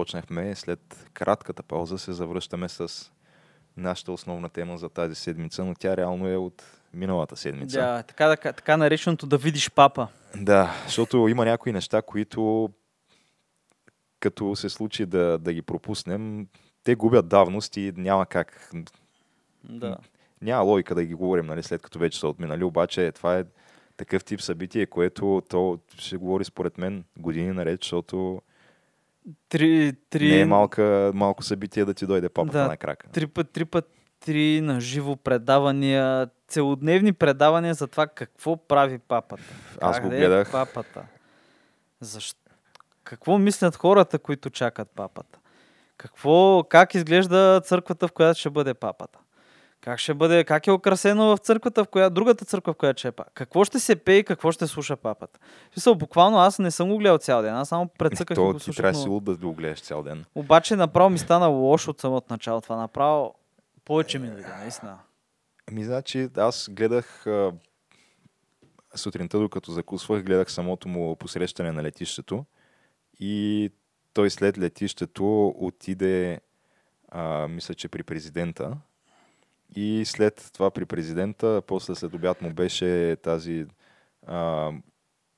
A: Започнахме след кратката пауза, се завръщаме с нашата основна тема за тази седмица, но тя реално е от миналата седмица.
B: Да, така, да, така нареченото да видиш папа.
A: Да, защото има някои неща, които като се случи да, да ги пропуснем, те губят давност и няма как.
B: Да.
A: Няма логика да ги говорим, нали, след като вече са отминали, обаче това е такъв тип събитие, което то ще говори според мен години наред, защото
B: Три, три,
A: не е малка, малко събитие да ти дойде папата
B: Да.
A: на крака.
B: три път, три път, три на живо предавания, целодневни предавания за това какво прави папата.
A: Аз го
B: Къде е
A: гледах.
B: папата. Защо? Какво мислят хората, които чакат папата? Какво, как изглежда църквата, в която ще бъде папата? Как ще бъде, как е украсено в църквата, в която, другата църква, в която ще е папа? Какво ще се пее и какво ще слуша папата? В смисъл, буквално аз не съм го гледал цял ден, аз само прецъках и
A: То
B: го
A: ти
B: слушах.
A: трябва
B: но-
A: да го гледаш цял ден.
B: Обаче направо ми стана лошо от самото начало. Това направо повече ми дойде, наистина.
A: Ами, значи, аз гледах а, сутринта, докато закусвах, гледах самото му посрещане на летището и той след летището отиде, а, мисля, че при президента и след това при президента, после след обяд му беше тази а,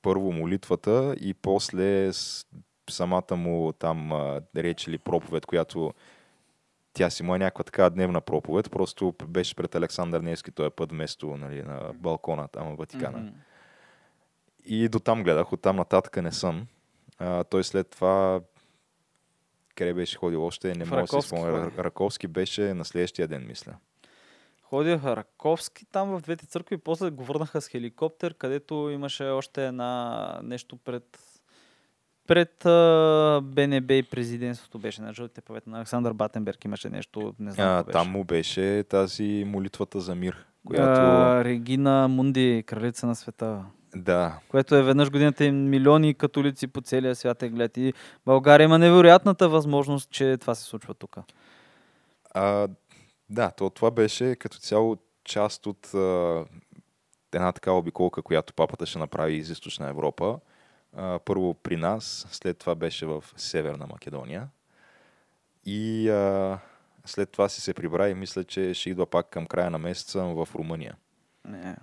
A: първо молитвата и после самата му там а, реч или проповед, която тя си му е някаква така дневна проповед, просто беше пред Александър Невски този път, вместо нали, на балкона там в Ватикана. И до там гледах, оттам нататък не съм. А, той след това къде беше ходил още, не мога да си спомня. Раковски беше на следващия ден, мисля.
B: Ходиха Раковски там в двете църкви после го върнаха с хеликоптер, където имаше още една нещо пред пред а, БНБ и президентството беше на жълтите павета на Александър Батенберг имаше нещо, не знам
A: А,
B: беше.
A: там му беше тази молитвата за мир, която...
B: А, Регина Мунди, кралица на света.
A: Да,
B: Което е веднъж годината и милиони католици по целия свят е гледат. И България има невероятната възможност, че това се случва тук.
A: А, да, то, това беше като цяло част от а, една такава обиколка, която папата ще направи из източна Европа. А, първо при нас, след това беше в Северна Македония. И а, след това си се прибра и мисля, че ще идва пак към края на месеца в Румъния.
B: Не.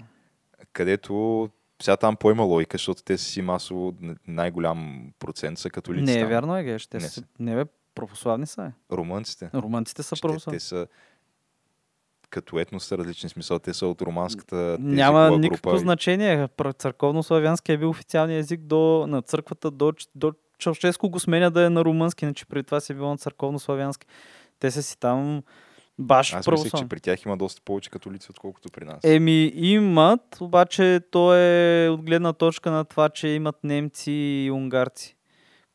A: Където сега там по-има логика, защото те си масово най-голям процент са католици.
B: Не е
A: там.
B: вярно, е, ге. Ще
A: Не са.
B: не бе, православни са. Е.
A: Румънците.
B: Румънците са православни.
A: Те са като етнос са различни смисъл. Те са от романската
B: Няма никакво
A: група.
B: значение. Църковно-славянски е бил официалният език до, на църквата до, до Чаушеско го сменя да е на румънски, иначе преди това си е било на църковно-славянски. Те са си там баш
A: Аз мислех, че при тях има доста повече католици, отколкото при нас.
B: Еми имат, обаче то е от гледна точка на това, че имат немци и унгарци,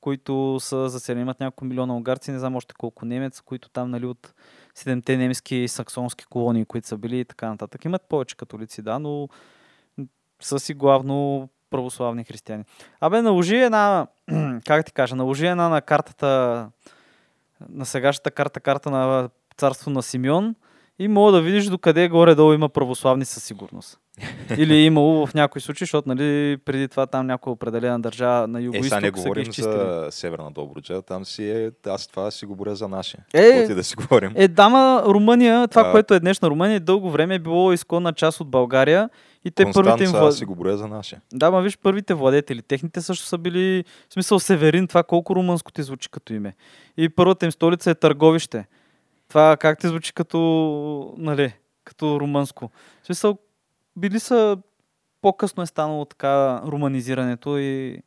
B: които са заселени. Имат няколко милиона унгарци, не знам още колко немец, които там нали, от седемте немски саксонски колонии, които са били и така нататък. Имат повече католици, да, но са си главно православни християни. Абе, наложи една, как ти кажа, наложи една на картата, на сегашната карта, карта на царство на Симеон и мога да видиш докъде горе-долу има православни със сигурност. Или е имало в някои случаи, защото нали, преди това там някоя определена държава на
A: Е,
B: юго
A: сега не говорим за Северна Добруджа, там си е, аз това си го боря за наше.
B: Е,
A: да си говорим.
B: Е, дама, Румъния, това,
A: А.
B: което е днешна Румъния, дълго време е било изконна част от България и те първите им
A: Констанца,
B: вла...
A: аз си го боря за наше.
B: Да, ма виж, първите владетели, техните също са били, в смисъл Северин, това колко румънско ти звучи като име. И първата им столица е Търговище. Това как ти звучи като, нали, като румънско. В смисъл, били са, по-късно е станало така руманизирането и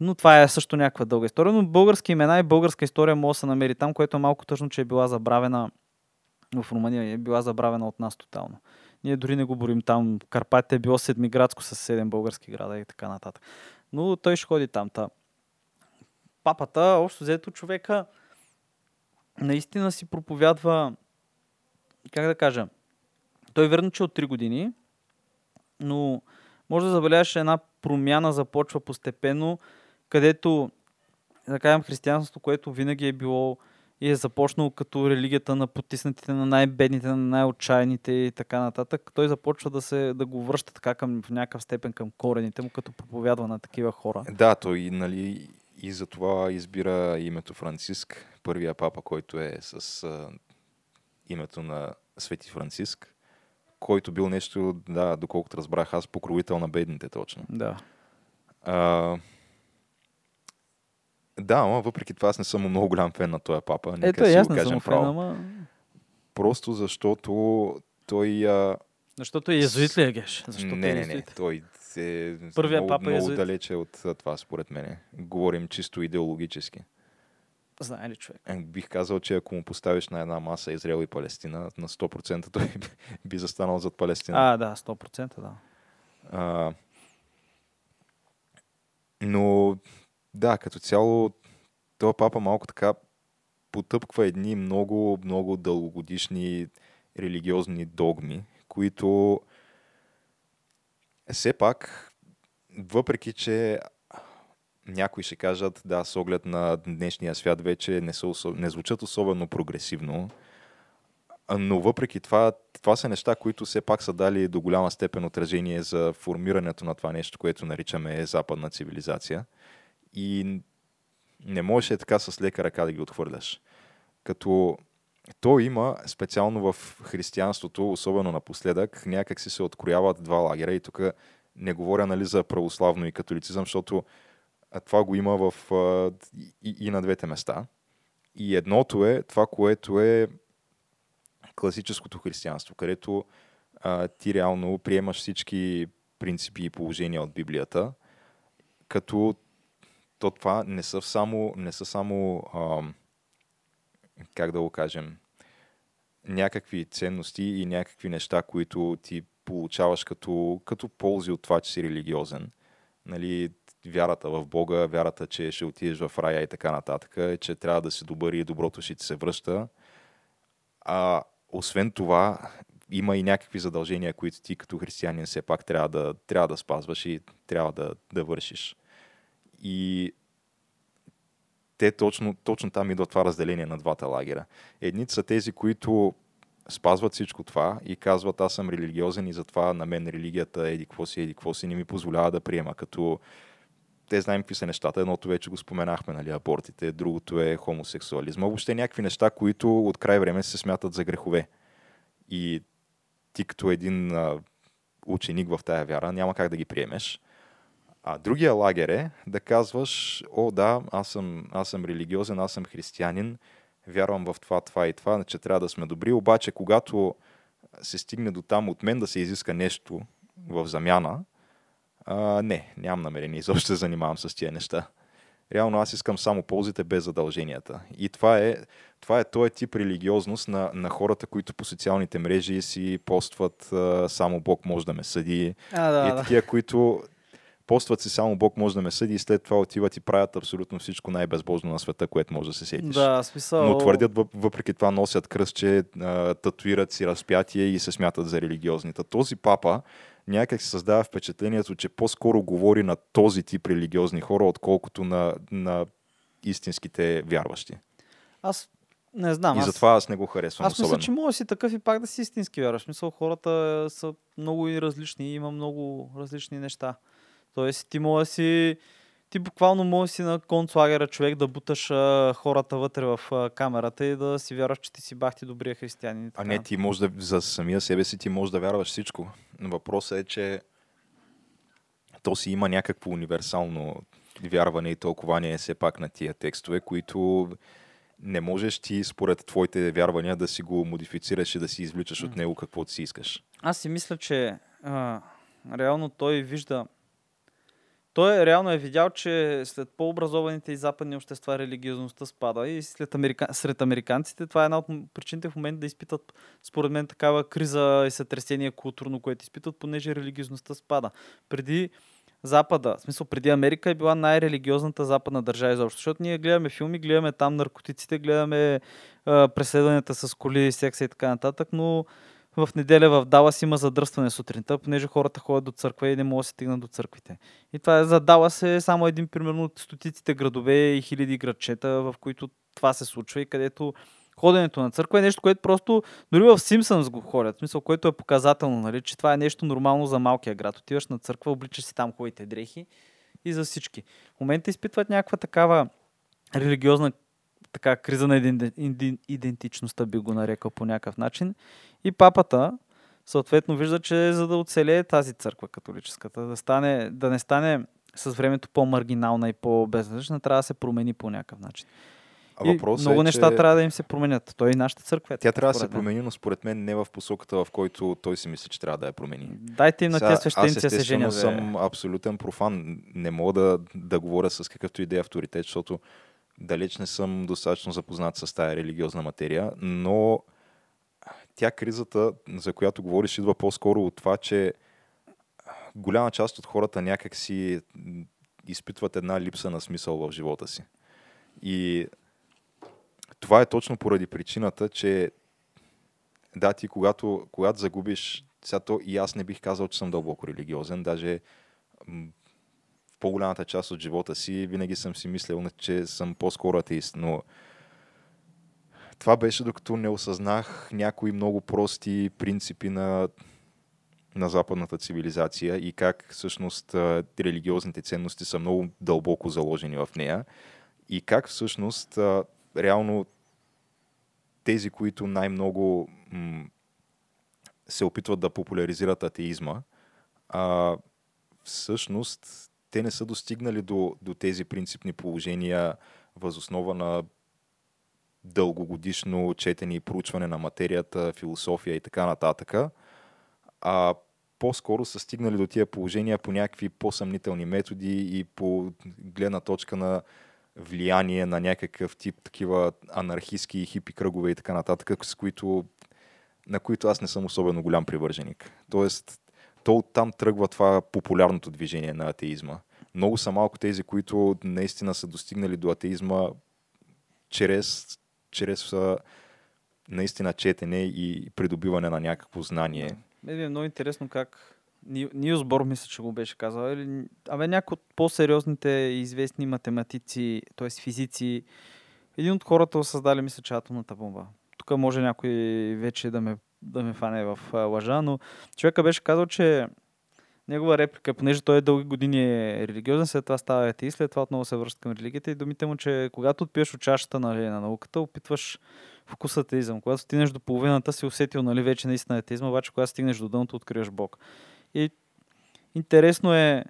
B: но това е също някаква дълга история. Но български имена и българска история може да се намери там, което е малко тъжно, че е била забравена в Румъния. Е била забравена от нас тотално. Ние дори не го борим там. Карпатите е било седмиградско с 7 български града и така нататък. Но той ще ходи там. Та. Папата, общо взето човека, наистина си проповядва, как да кажа, той верно, че от 3 години, но може да забележиш една промяна започва постепенно, където, да кажем, християнството, което винаги е било и е започнало като религията на потиснатите, на най-бедните, на най-отчаяните и така нататък, той започва да, се, да го връща така към, в някакъв степен към корените му, като проповядва на такива хора.
A: Да, той нали, и за това избира името Франциск, първия папа, който е с а, името на Свети Франциск, който бил нещо, да, доколкото разбрах аз, покровител на бедните точно.
B: Да.
A: А, да, но въпреки това аз не съм много голям фен на този папа. Нека
B: Ето,
A: си
B: аз
A: го
B: не съм
A: кажем
B: фен,
A: право.
B: ама...
A: Просто защото той... А,
B: Защото е езуит ли е геш? Защото
A: не,
B: е
A: не, не. Той е
B: Първия
A: много,
B: папа е
A: много
B: езуит.
A: далече от това, според мен. Говорим чисто идеологически.
B: Знае ли човек?
A: Бих казал, че ако му поставиш на една маса Израел и Палестина, на 100% той би застанал зад Палестина.
B: А, да, 100% да.
A: А, но да, като цяло този папа малко така потъпква едни много, много дългогодишни религиозни догми, които все пак, въпреки че някои ще кажат, да, с оглед на днешния свят вече не, са, не звучат особено прогресивно, но въпреки това, това са неща, които все пак са дали до голяма степен отражение за формирането на това нещо, което наричаме западна цивилизация. И не можеш е така с лека ръка да ги отхвърляш. Като то има специално в християнството, особено напоследък, някак си се открояват два лагера и тук не говоря нали, за православно и католицизъм, защото а, това го има в, и, и на двете места. И едното е това, което е класическото християнство, където а, ти реално приемаш всички принципи и положения от Библията, като то това не са само, не са само а, как да го кажем, някакви ценности и някакви неща, които ти получаваш като, като ползи от това, че си религиозен. Нали, вярата в Бога, вярата, че ще отидеш в рая и така нататък, е, че трябва да си добър и доброто ще ти се връща. А освен това, има и някакви задължения, които ти като християнин все пак трябва да, трябва да спазваш и трябва да, да вършиш. И те точно, точно там идва това разделение на двата лагера. Едните са тези, които спазват всичко това и казват аз съм религиозен и затова на мен религията еди какво си, еди какво си не ми позволява да приема. Като те знаем какви са нещата. Едното вече го споменахме, нали, абортите, другото е хомосексуализма. Въобще някакви неща, които от край време се смятат за грехове. И ти като един а, ученик в тая вяра няма как да ги приемеш. А другия лагер е да казваш, о да, аз съм, аз съм религиозен, аз съм християнин, вярвам в това, това и това, че трябва да сме добри, обаче когато се стигне до там от мен да се изиска нещо в замяна, а, не, нямам намерение изобщо да занимавам с тия неща. Реално аз искам само ползите без задълженията. И това е, това е този тип религиозност на, на хората, които по социалните мрежи си постват а, само Бог може да ме съди.
B: А, да,
A: и
B: да.
A: такива, които постват си само Бог може да ме съди и след това отиват и правят абсолютно всичко най-безбожно на света, което може да се сетиш.
B: Да, смисъл.
A: Но твърдят, въп- въпреки това носят кръстче, а, татуират си разпятие и се смятат за религиозните. Този папа някак се създава впечатлението, че по-скоро говори на този тип религиозни хора, отколкото на, на истинските вярващи.
B: Аз не знам.
A: и
B: аз...
A: затова аз не го харесвам
B: Аз
A: особено.
B: мисля, че може да си такъв и пак да си истински вярваш. В Смисъл, хората са много и различни има много различни неща. Тоест, ти може да си... Ти буквално може да си на концлагера човек да буташ а, хората вътре в а, камерата и да си вярваш, че ти си бахти добрия християнин.
A: А не, ти можеш да, за самия себе си ти можеш да вярваш всичко. Въпросът е, че то си има някакво универсално вярване и тълкование все пак на тия текстове, които не можеш ти според твоите вярвания да си го модифицираш и да си извличаш от него каквото си искаш.
B: Аз си мисля, че а, реално той вижда. Той реално е видял, че след по-образованите и западни общества религиозността спада и след америка... сред американците това е една от причините в момента да изпитат, според мен, такава криза и сътресение културно, което изпитат, понеже религиозността спада. Преди Запада, в смисъл преди Америка е била най-религиозната западна държава изобщо, защото ние гледаме филми, гледаме там наркотиците, гледаме а, преследванията с коли, секса и така нататък, но в неделя в Далас има задръстване сутринта, понеже хората ходят до църква и не могат да се стигнат до църквите. И това е, за Далас е само един примерно от стотиците градове и хиляди градчета, в които това се случва и където ходенето на църква е нещо, което просто дори в Симпсънс го ходят, смисъл, което е показателно, нали, че това е нещо нормално за малкия град. Отиваш на църква, обличаш си там хубавите дрехи и за всички. В момента изпитват някаква такава религиозна така, криза на иден- иден- идентичността, би го нарекал по някакъв начин. И папата, съответно, вижда, че за да оцелее тази църква католическата, да, стане, да не стане с времето по-маргинална и по-безразлична, трябва да се промени по някакъв начин.
A: А
B: И много
A: е,
B: неща
A: че
B: трябва да им се променят. Той и нашата църква е
A: тя трябва да се промени, но според мен не в посоката, в който той си мисли, че трябва да я промени.
B: Дайте им на тези
A: аз
B: свещеници да се женят. бе.
A: съм абсолютен профан. Не мога да, да говоря с какъвто и да е авторитет, защото далеч не съм достатъчно запознат с тази религиозна материя, но тя кризата, за която говориш, идва по-скоро от това, че голяма част от хората някак си изпитват една липса на смисъл в живота си. И това е точно поради причината, че да, ти когато, когато загубиш, сега то и аз не бих казал, че съм дълбоко религиозен, даже по-голямата част от живота си винаги съм си мислил, че съм по-скоро атеист, но това беше докато не осъзнах някои много прости принципи на, на западната цивилизация и как всъщност религиозните ценности са много дълбоко заложени в нея и как всъщност реално тези, които най-много м- се опитват да популяризират атеизма, а, всъщност те не са достигнали до, до тези принципни положения възоснова на дългогодишно четене и проучване на материята, философия и така нататък, а по-скоро са стигнали до тия положения по някакви по-съмнителни методи и по гледна точка на влияние на някакъв тип такива анархистски хипи кръгове и така нататък, с които, на които аз не съм особено голям привърженик. Тоест, то оттам тръгва това популярното движение на атеизма. Много са малко тези, които наистина са достигнали до атеизма чрез, чрез наистина четене и придобиване на някакво знание.
B: Ми е много интересно как Ни- Нилс Бор мисля, че го беше казал. Или, абе, някои от по-сериозните известни математици, т.е. физици, един от хората създали, мисля, че атомната бомба. Тук може някой вече да ме, да ме фане в лъжа, но човека беше казал, че негова реплика, понеже той е дълги години е религиозен, след това става атеист, след това отново се връща към религията и думите му, че когато отпиеш от чашата нали, на науката, опитваш вкус атеизъм. Когато стигнеш до половината, си усетил нали, вече наистина атеизма, обаче когато стигнеш до дъното, откриваш Бог. И интересно е,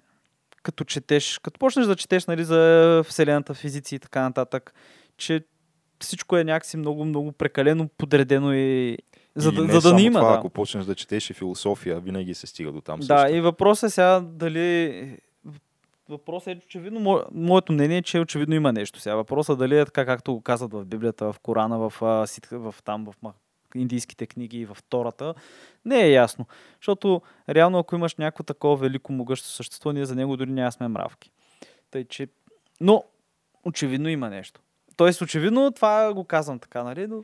B: като четеш, като почнеш да четеш нали, за Вселената, физици и така нататък, че всичко е някакси много, много прекалено подредено и за,
A: И
B: да,
A: не
B: за да не има.
A: това,
B: да.
A: ако почнеш да четеш и философия, винаги се стига до там
B: Да,
A: също.
B: и въпросът е сега дали... Въпросът е, очевидно, мо... моето мнение е, че очевидно има нещо сега. Въпросът е дали е така, както го казват в Библията, в Корана, в, ситха- в там, в индийските книги и в Тората, не е ясно. Защото реално, ако имаш някакво такова велико могъщо същество, ние за него дори няма сме мравки. Тъй, че... Но, очевидно има нещо. Тоест, очевидно, това го казвам така, нали? Но...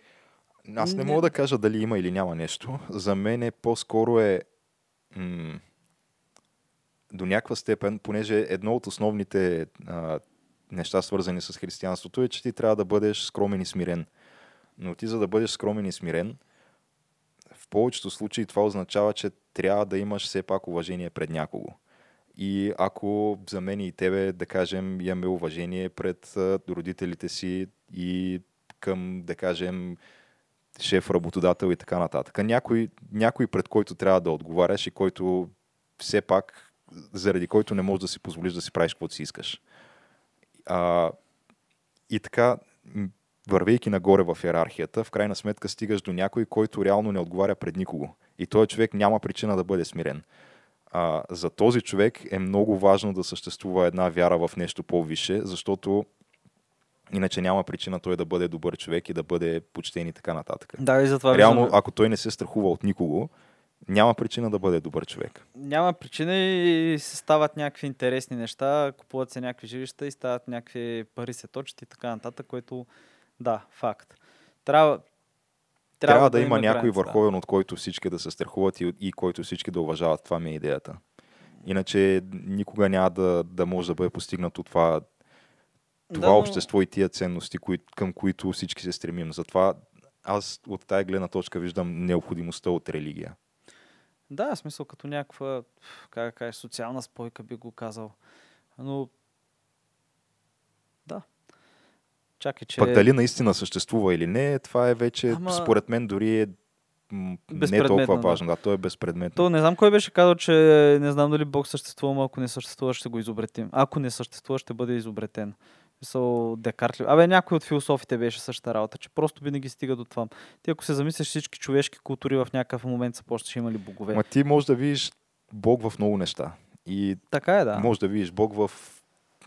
A: Аз не мога да кажа дали има или няма нещо. За мен е по-скоро е м- до някаква степен, понеже едно от основните а, неща, свързани с християнството, е, че ти трябва да бъдеш скромен и смирен. Но ти, за да бъдеш скромен и смирен, в повечето случаи това означава, че трябва да имаш все пак уважение пред някого. И ако за мен и тебе, да кажем, имаме уважение пред родителите си и към, да кажем, шеф, работодател и така нататък. Някой, някой пред който трябва да отговаряш и който все пак, заради който не можеш да си позволиш да си правиш каквото си искаш. А, и така, вървейки нагоре в иерархията, в крайна сметка стигаш до някой, който реално не отговаря пред никого. И този човек няма причина да бъде смирен. А, за този човек е много важно да съществува една вяра в нещо по-висше, защото иначе няма причина той да бъде добър човек и да бъде почтен и така нататък.
B: Да, и затова
A: Реално,
B: виждаме-
A: ако той не се страхува от никого, няма причина да бъде добър човек.
B: няма причина и се стават някакви интересни неща, купуват се някакви жилища и стават някакви пари се точат и така нататък, което да, факт. Трябва,
A: Трябва, трябва да, има някой
B: граница,
A: върховен, от който всички да се страхуват и, и който всички да уважават. Това ми е идеята. Иначе никога няма да, да може да бъде постигнато това, това
B: Да, но-
A: общество и тия ценности, кои, към които всички се стремим. Затова аз от тая гледна точка виждам необходимостта от религия.
B: Да, в смисъл като някаква, как да кажеш, социална спойка би го казал. Но да. Чакай, че...
A: Пък дали наистина съществува или не, това е вече,
B: Ама-
A: според мен, дори е м, не
B: Безпредметно,
A: толкова важно. Да, то е безпредметно.
B: То не знам кой беше казал, че не знам дали Бог съществува, но ако не съществува, ще го изобретим. Ако не съществува, ще бъде изобретен. Мисъл, Декарт ли? Абе, някой от философите беше същата работа, че просто винаги стига до това. Ти ако се замислиш всички човешки култури в някакъв момент са почти имали богове.
A: Ма ти можеш да видиш Бог в много неща. И
B: Така е, да.
A: Може да видиш Бог в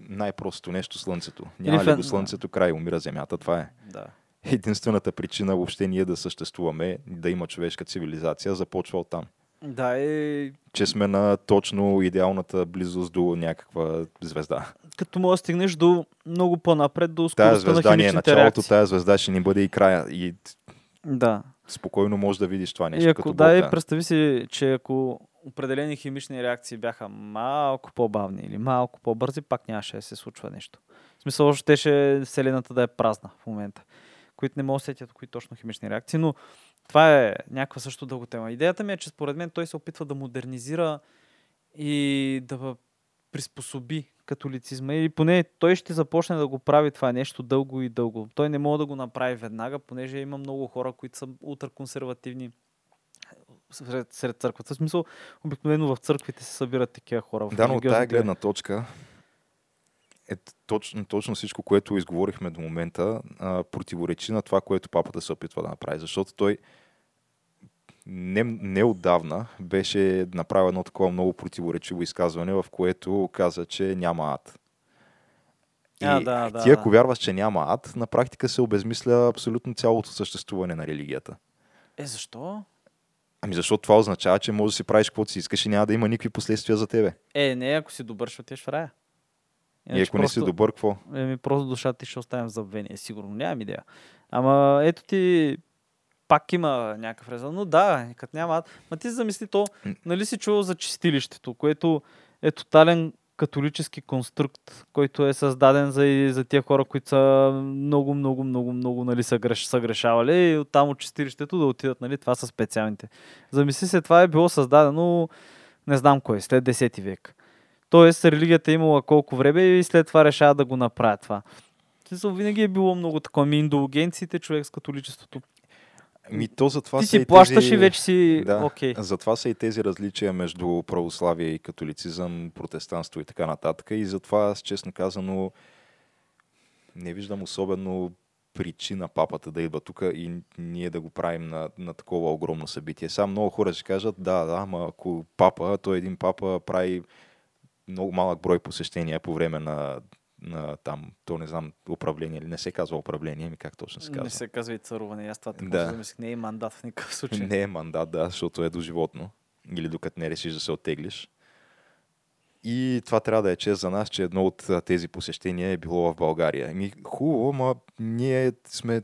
A: най-простото нещо Слънцето. Няма
B: в
A: ли го Слънцето, край умира Земята. Това е.
B: да.
A: Единствената причина въобще ние да съществуваме, да има човешка цивилизация, започва от там.
B: Да, и
A: Че сме на точно идеалната близост до някаква звезда.
B: като може да стигнеш до много по-напред, до скоростта на
A: звезда ни е
B: химичните
A: началото,
B: реакции.
A: тая звезда ще ни бъде и края. И
B: Да.
A: спокойно можеш да видиш това нещо.
B: И ако
A: като
B: да, и представи си, че ако определени химични реакции бяха малко по-бавни или малко по-бързи, пак нямаше да се случва нещо. В смисъл, още ще Вселената да е празна в момента, които не могат да сетят кои точно химични реакции, но това е някаква също дълго тема. Идеята ми е, че според мен той се опитва да модернизира и да приспособи католицизма или поне той ще започне да го прави това нещо дълго и дълго. Той не може да го направи веднага, понеже има много хора, които са ултраконсервативни сред, сред църквата. В смисъл, обикновено в църквите се събират такива хора. В
A: Да, но от
B: религиозните-
A: гледна точка е точно, точно всичко, което изговорихме до момента, а, противоречи на това, което папата се опитва да направи. Защото той не, неотдавна беше направил едно такова много противоречиво изказване, в което каза, че няма ад. И
B: А, да, да,
A: ти ако
B: да.
A: вярваш, че няма ад, на практика се обезмисля абсолютно цялото съществуване на религията.
B: Е, защо?
A: Ами защото това означава, че можеш да си правиш каквото си искаш и няма да има никакви последствия за тебе.
B: Е, не, ако си добър, ще отидеш в рая.
A: И
B: Иначе
A: ако не си добър, какво?
B: Еми, просто душата ти ще оставим в забвение, сигурно. Нямам идея. Ама ето ти пак има някакъв резон. Но да, като няма... Ма ти замисли то, нали си чувал за чистилището, което е тотален католически конструкт, който е създаден за, и за тия хора, които са много, много, много, много нали, са, греш, са грешавали и оттам от чистилището да отидат, нали, това са специалните. Замисли се, това е било създадено не знам кой, след 10 век. Тоест, религията е имала колко време и след това решава да го направят това. Смисъл, винаги е било много такова. Ми индулгенциите, човек с католичеството.
A: Ми то затова
B: Ти
A: са
B: си
A: и
B: плащаш
A: тези...
B: и вече си
A: Да,
B: окей.
A: затова са и тези различия между православие и католицизъм, протестанство и така нататък. И затова аз, честно казано, не виждам особено причина папата да идва тук и ние да го правим на, на такова огромно събитие. Сега много хора ще кажат, да, да, ама ако папа, той един папа прави много малък брой посещения по време на, на там, то не знам, управление или не се казва управление, ми как точно се казва.
B: Не се казва и царуване. Аз това така
A: Да.
B: замислих. Не е мандат в никакъв случай.
A: Не е мандат, да, защото е доживотно. Или докато не решиш да се оттеглиш. И това трябва да е чест за нас, че едно от тези посещения е било в България. Ми, хубаво, ма ние сме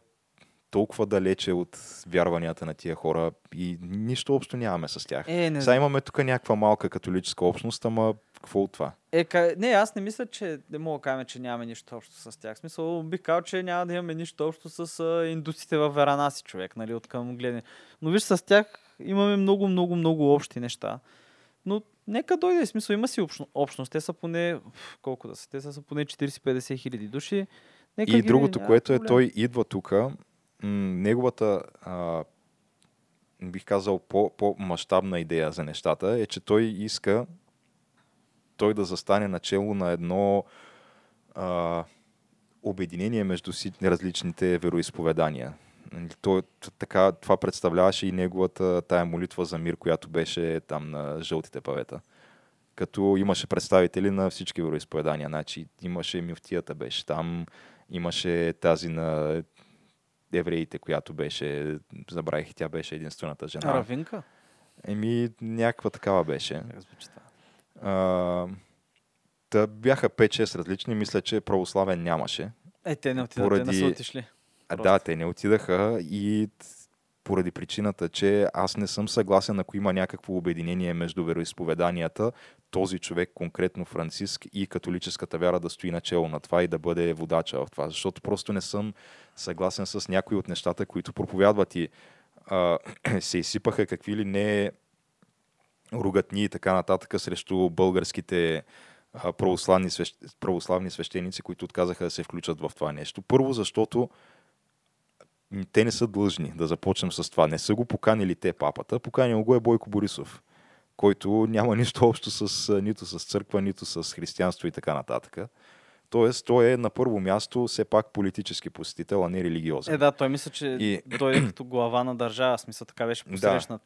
A: толкова далече от вярванията на тия хора и нищо общо нямаме с тях.
B: Е, не
A: Сега имаме тук някаква малка католическа общност, ама какво от това?
B: Е, ка... Не, аз не мисля, че не мога да кажем, че нямаме нищо общо с тях. В смисъл, бих казал, че няма да имаме нищо общо с а, индусите в Веранаси, човек, нали, от към гледане. Но виж, с тях имаме много, много, много общи неща. Но нека дойде, в смисъл, има си общно, общност. Те са поне, колко да са, те са поне 40-50 хиляди души. Нека
A: И
B: ги-
A: другото,
B: няма
A: което е, той идва тук, неговата, а, бих казал, по, по-масштабна идея за нещата е, че той иска той да застане начало на едно а, обединение между си, различните вероисповедания. Нали, Той, така, това представляваше и неговата тая молитва за мир, която беше там на жълтите павета. Като имаше представители на всички вероисповедания. Значи, имаше мюфтията беше там, имаше тази на евреите, която беше, забравих, тя беше единствената жена.
B: Равинка?
A: Еми, някаква такава беше.
B: Как звучи това?
A: А, та бяха 5-6 различни, мисля, че православен нямаше.
B: Е, те не отидат, те не
A: Поради-
B: са отишли.
A: А, да, те не отидаха и поради причината, че аз не съм съгласен, ако има някакво обединение между вероисповеданията, този човек, конкретно Франциск и католическата вяра да стои начало на това и да бъде водача в това. Защото просто не съм съгласен с някои от нещата, които проповядват и а, се изсипаха какви ли не ругатни и така нататък срещу българските православни, свещ... православни свещеници, които отказаха да се включат в това нещо. Първо, защото те не са длъжни да започнем с това. Не са го поканили те папата, поканил го е Бойко Борисов, който няма нищо общо с, нито с църква, нито с християнство и така нататък. Тоест, той е на първо място все пак политически посетител, а не религиозен.
B: Е, да, той мисля, че
A: И-
B: той е като глава на държава. Смисъл, така беше
A: Да.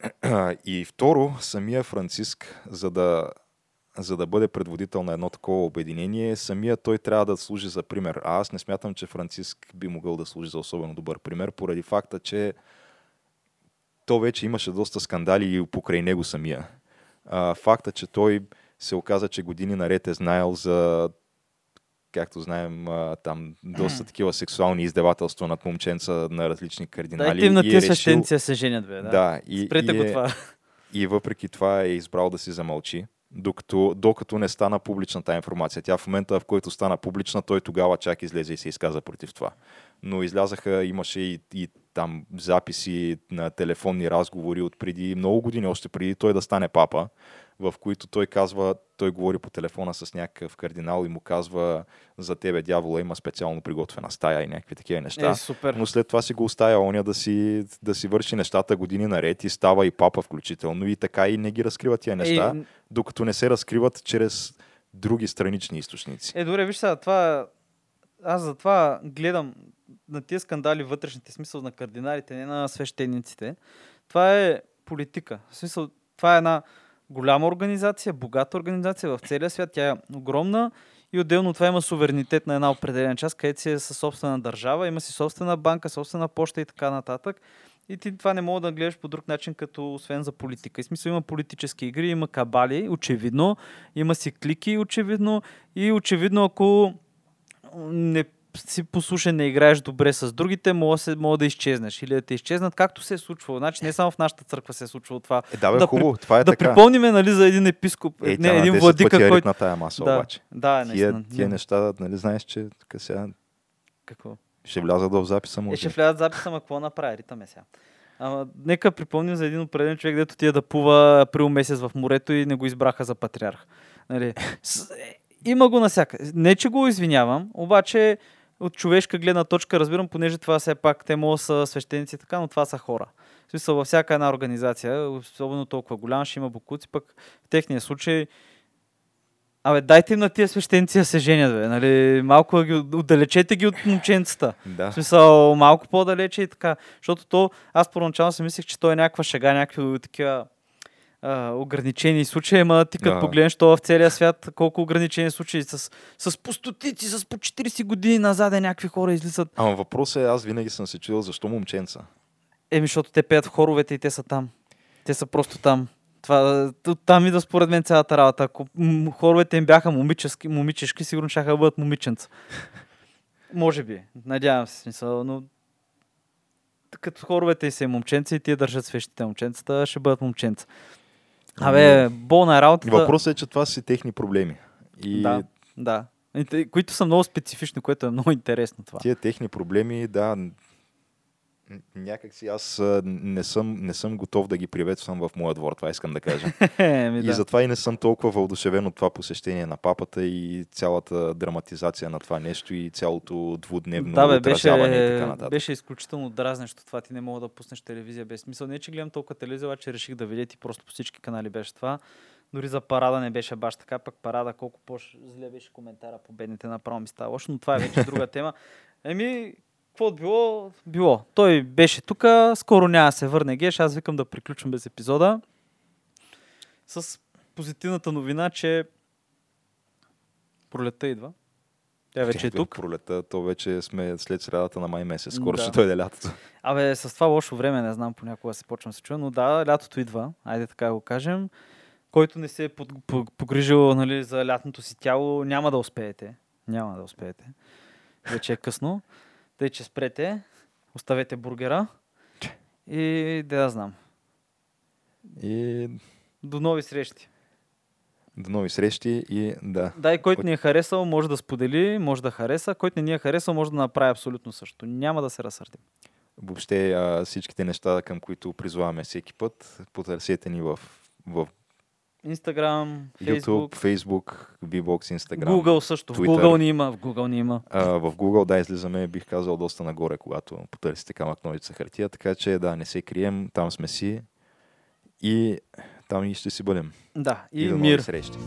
A: И второ, самия Франциск, за да, за да бъде предводител на едно такова обединение, самия той трябва да служи за пример. А аз не смятам, че Франциск би могъл да служи за особено добър пример, поради факта, че то вече имаше доста скандали и покрай него самия. А, факта, че той се оказа, че години наред е знаел за както знаем, а, там доста такива сексуални издевателства над момченца на различни кардинали.
B: Дайте им на
A: и е
B: тия
A: решил-
B: да се женят, бе. Да.
A: Да, и,
B: Спрете
A: и
B: го
A: е,
B: това.
A: и въпреки това е избрал да си замълчи, докато, докато не стана публична тази информация. Тя в момента, в който стана публична, той тогава чак излезе и се изказа против това. Но излязаха, имаше и, и там записи на телефонни разговори от преди много години, още преди той да стане папа, в които той казва, той говори по телефона с някакъв кардинал и му казва за тебе дявола има специално приготвена стая и някакви такива неща.
B: Е, супер.
A: Но след това си го оставя оня да си, да си върши нещата години наред и става и папа включително и така и не ги разкрива тия неща,
B: Е,
A: докато не се разкриват чрез други странични източници.
B: Е, добре, виж сега, това... Аз затова гледам на тия скандали вътрешните, смисъл на кардиналите, не на свещениците. Това е политика. В смисъл, това е една голяма организация, богата организация в целия свят. Тя е огромна и отделно от това има суверенитет на една определена част, където си е със собствена държава, има си собствена банка, собствена почта и така нататък. И ти това не мога да гледаш по друг начин, като освен за политика. И смисъл има политически игри, има кабали, очевидно, има си клики, очевидно. И очевидно, ако не си послушен, не играеш добре с другите, мога, се, мога да изчезнеш или да те изчезнат, както се е случвало. Значи не само в нашата църква се е случвало това.
A: Е, да, бе,
B: Да
A: хубаво, това е
B: да
A: така.
B: припомниме нали, за един епископ,
A: Е,
B: не,
A: тя на
B: един
A: 10
B: владика,
A: е
B: който...
A: на тая маса,
B: Да,
A: обаче.
B: да,
A: Тия,
B: наистина.
A: тия
B: Не-
A: неща, нали знаеш, че тук сега
B: Какво?
A: ще влязат в записа
B: Е,
A: му.
B: ще влязат записа, ма какво направи? Ритаме сега. Ама, нека припомним за един определен човек, дето тия да плува април месец в морето и не го избраха за патриарх. Нали? С, е, има го насякъде. Не, че го извинявам, обаче от човешка гледна точка разбирам, понеже това все пак те могат са свещеници и така, но това са хора. В смисъл, във всяка една организация, особено толкова голяма, ще има букуци, пък в техния случай Абе, дайте им на тия свещеници да се женят, бе. Нали? Малко да ги отдалечете ги от момченцата.
A: Да.
B: В смисъл, малко по-далече и така. Защото то, аз първоначално си мислех, че той е някаква шега, някакви такива а, ограничени случаи, ама ти като
A: Да.
B: погледнеш то в целия свят, колко ограничени случаи с, с по стотици, с по 40 години назад е някакви хора излизат.
A: Ама въпросът е, аз винаги съм се чудил защо момченца.
B: Еми, защото те пеят в хоровете и те са там. Те са просто там. Това, там идва според мен цялата работа. Ако хоровете им бяха момически, момичешки, сигурно ще да бъдат момиченца. Може би. Надявам се, смисъл, но като хоровете и са и момченца и тия държат свещите момченцата, ще бъдат момченца. Абе, болна е работата.
A: Въпросът е, че това са техни проблеми. И
B: Да, да. Които са много специфични, което е много интересно това.
A: тия техни проблеми, да, някак си аз не съм, не съм готов да ги приветствам в моя двор, това искам да кажа.
B: Еми,
A: И
B: да.
A: затова и не съм толкова въодушевен от това посещение на папата и цялата драматизация на това нещо и цялото двудневно
B: да, бе,
A: отразяване и така
B: беше,
A: нататък.
B: беше изключително дразнещо това. Ти не мога да пуснеш телевизия без смисъл. Не, че гледам толкова телевизия, обаче реших да видя ти просто по всички канали беше това. Дори за парада не беше баш така, пък парада колко по-зле беше коментара по бедните, направо ми става лошо, но това е вече друга тема. Еми, какво било, било. Той беше тук, скоро няма да се върне Геш, аз викам да приключим без епизода. С позитивната новина, че пролетта идва. Тя вече е тук.
A: Пролета, то вече сме след средата на май месец. Скоро
B: Да.
A: ще дойде лятото.
B: Абе, с това лошо време, не знам понякога се почвам се чуя, но да, лятото идва, айде така го кажем. Който не се е погрижил нали, за лятното си тяло, няма да успеете. Няма да успеете. Вече е късно. Тъй, че спрете, оставете бургера и да я знам.
A: И
B: До нови срещи.
A: до нови срещи и да.
B: Да, и който ни е харесал, може да сподели, може да хареса. Който не ни е харесал, може да направи абсолютно също. Няма да се разсърдим.
A: Въобще а, всичките неща, към които призоваваме всеки път, потърсете ни в, в
B: Инстаграм,
A: YouTube,
B: Фейсбук,
A: Facebook, VBOX, Instagram.
B: Google също. В
A: Twitter.
B: Google ни има. В Google ни има.
A: А, в Google, да, излизаме, бих казал, доста нагоре, когато потърсите камък, ножица, хартия, така че да, не се крием, там сме си и там и ще си бъдем.
B: Да, и,
A: до
B: мир.
A: срещи.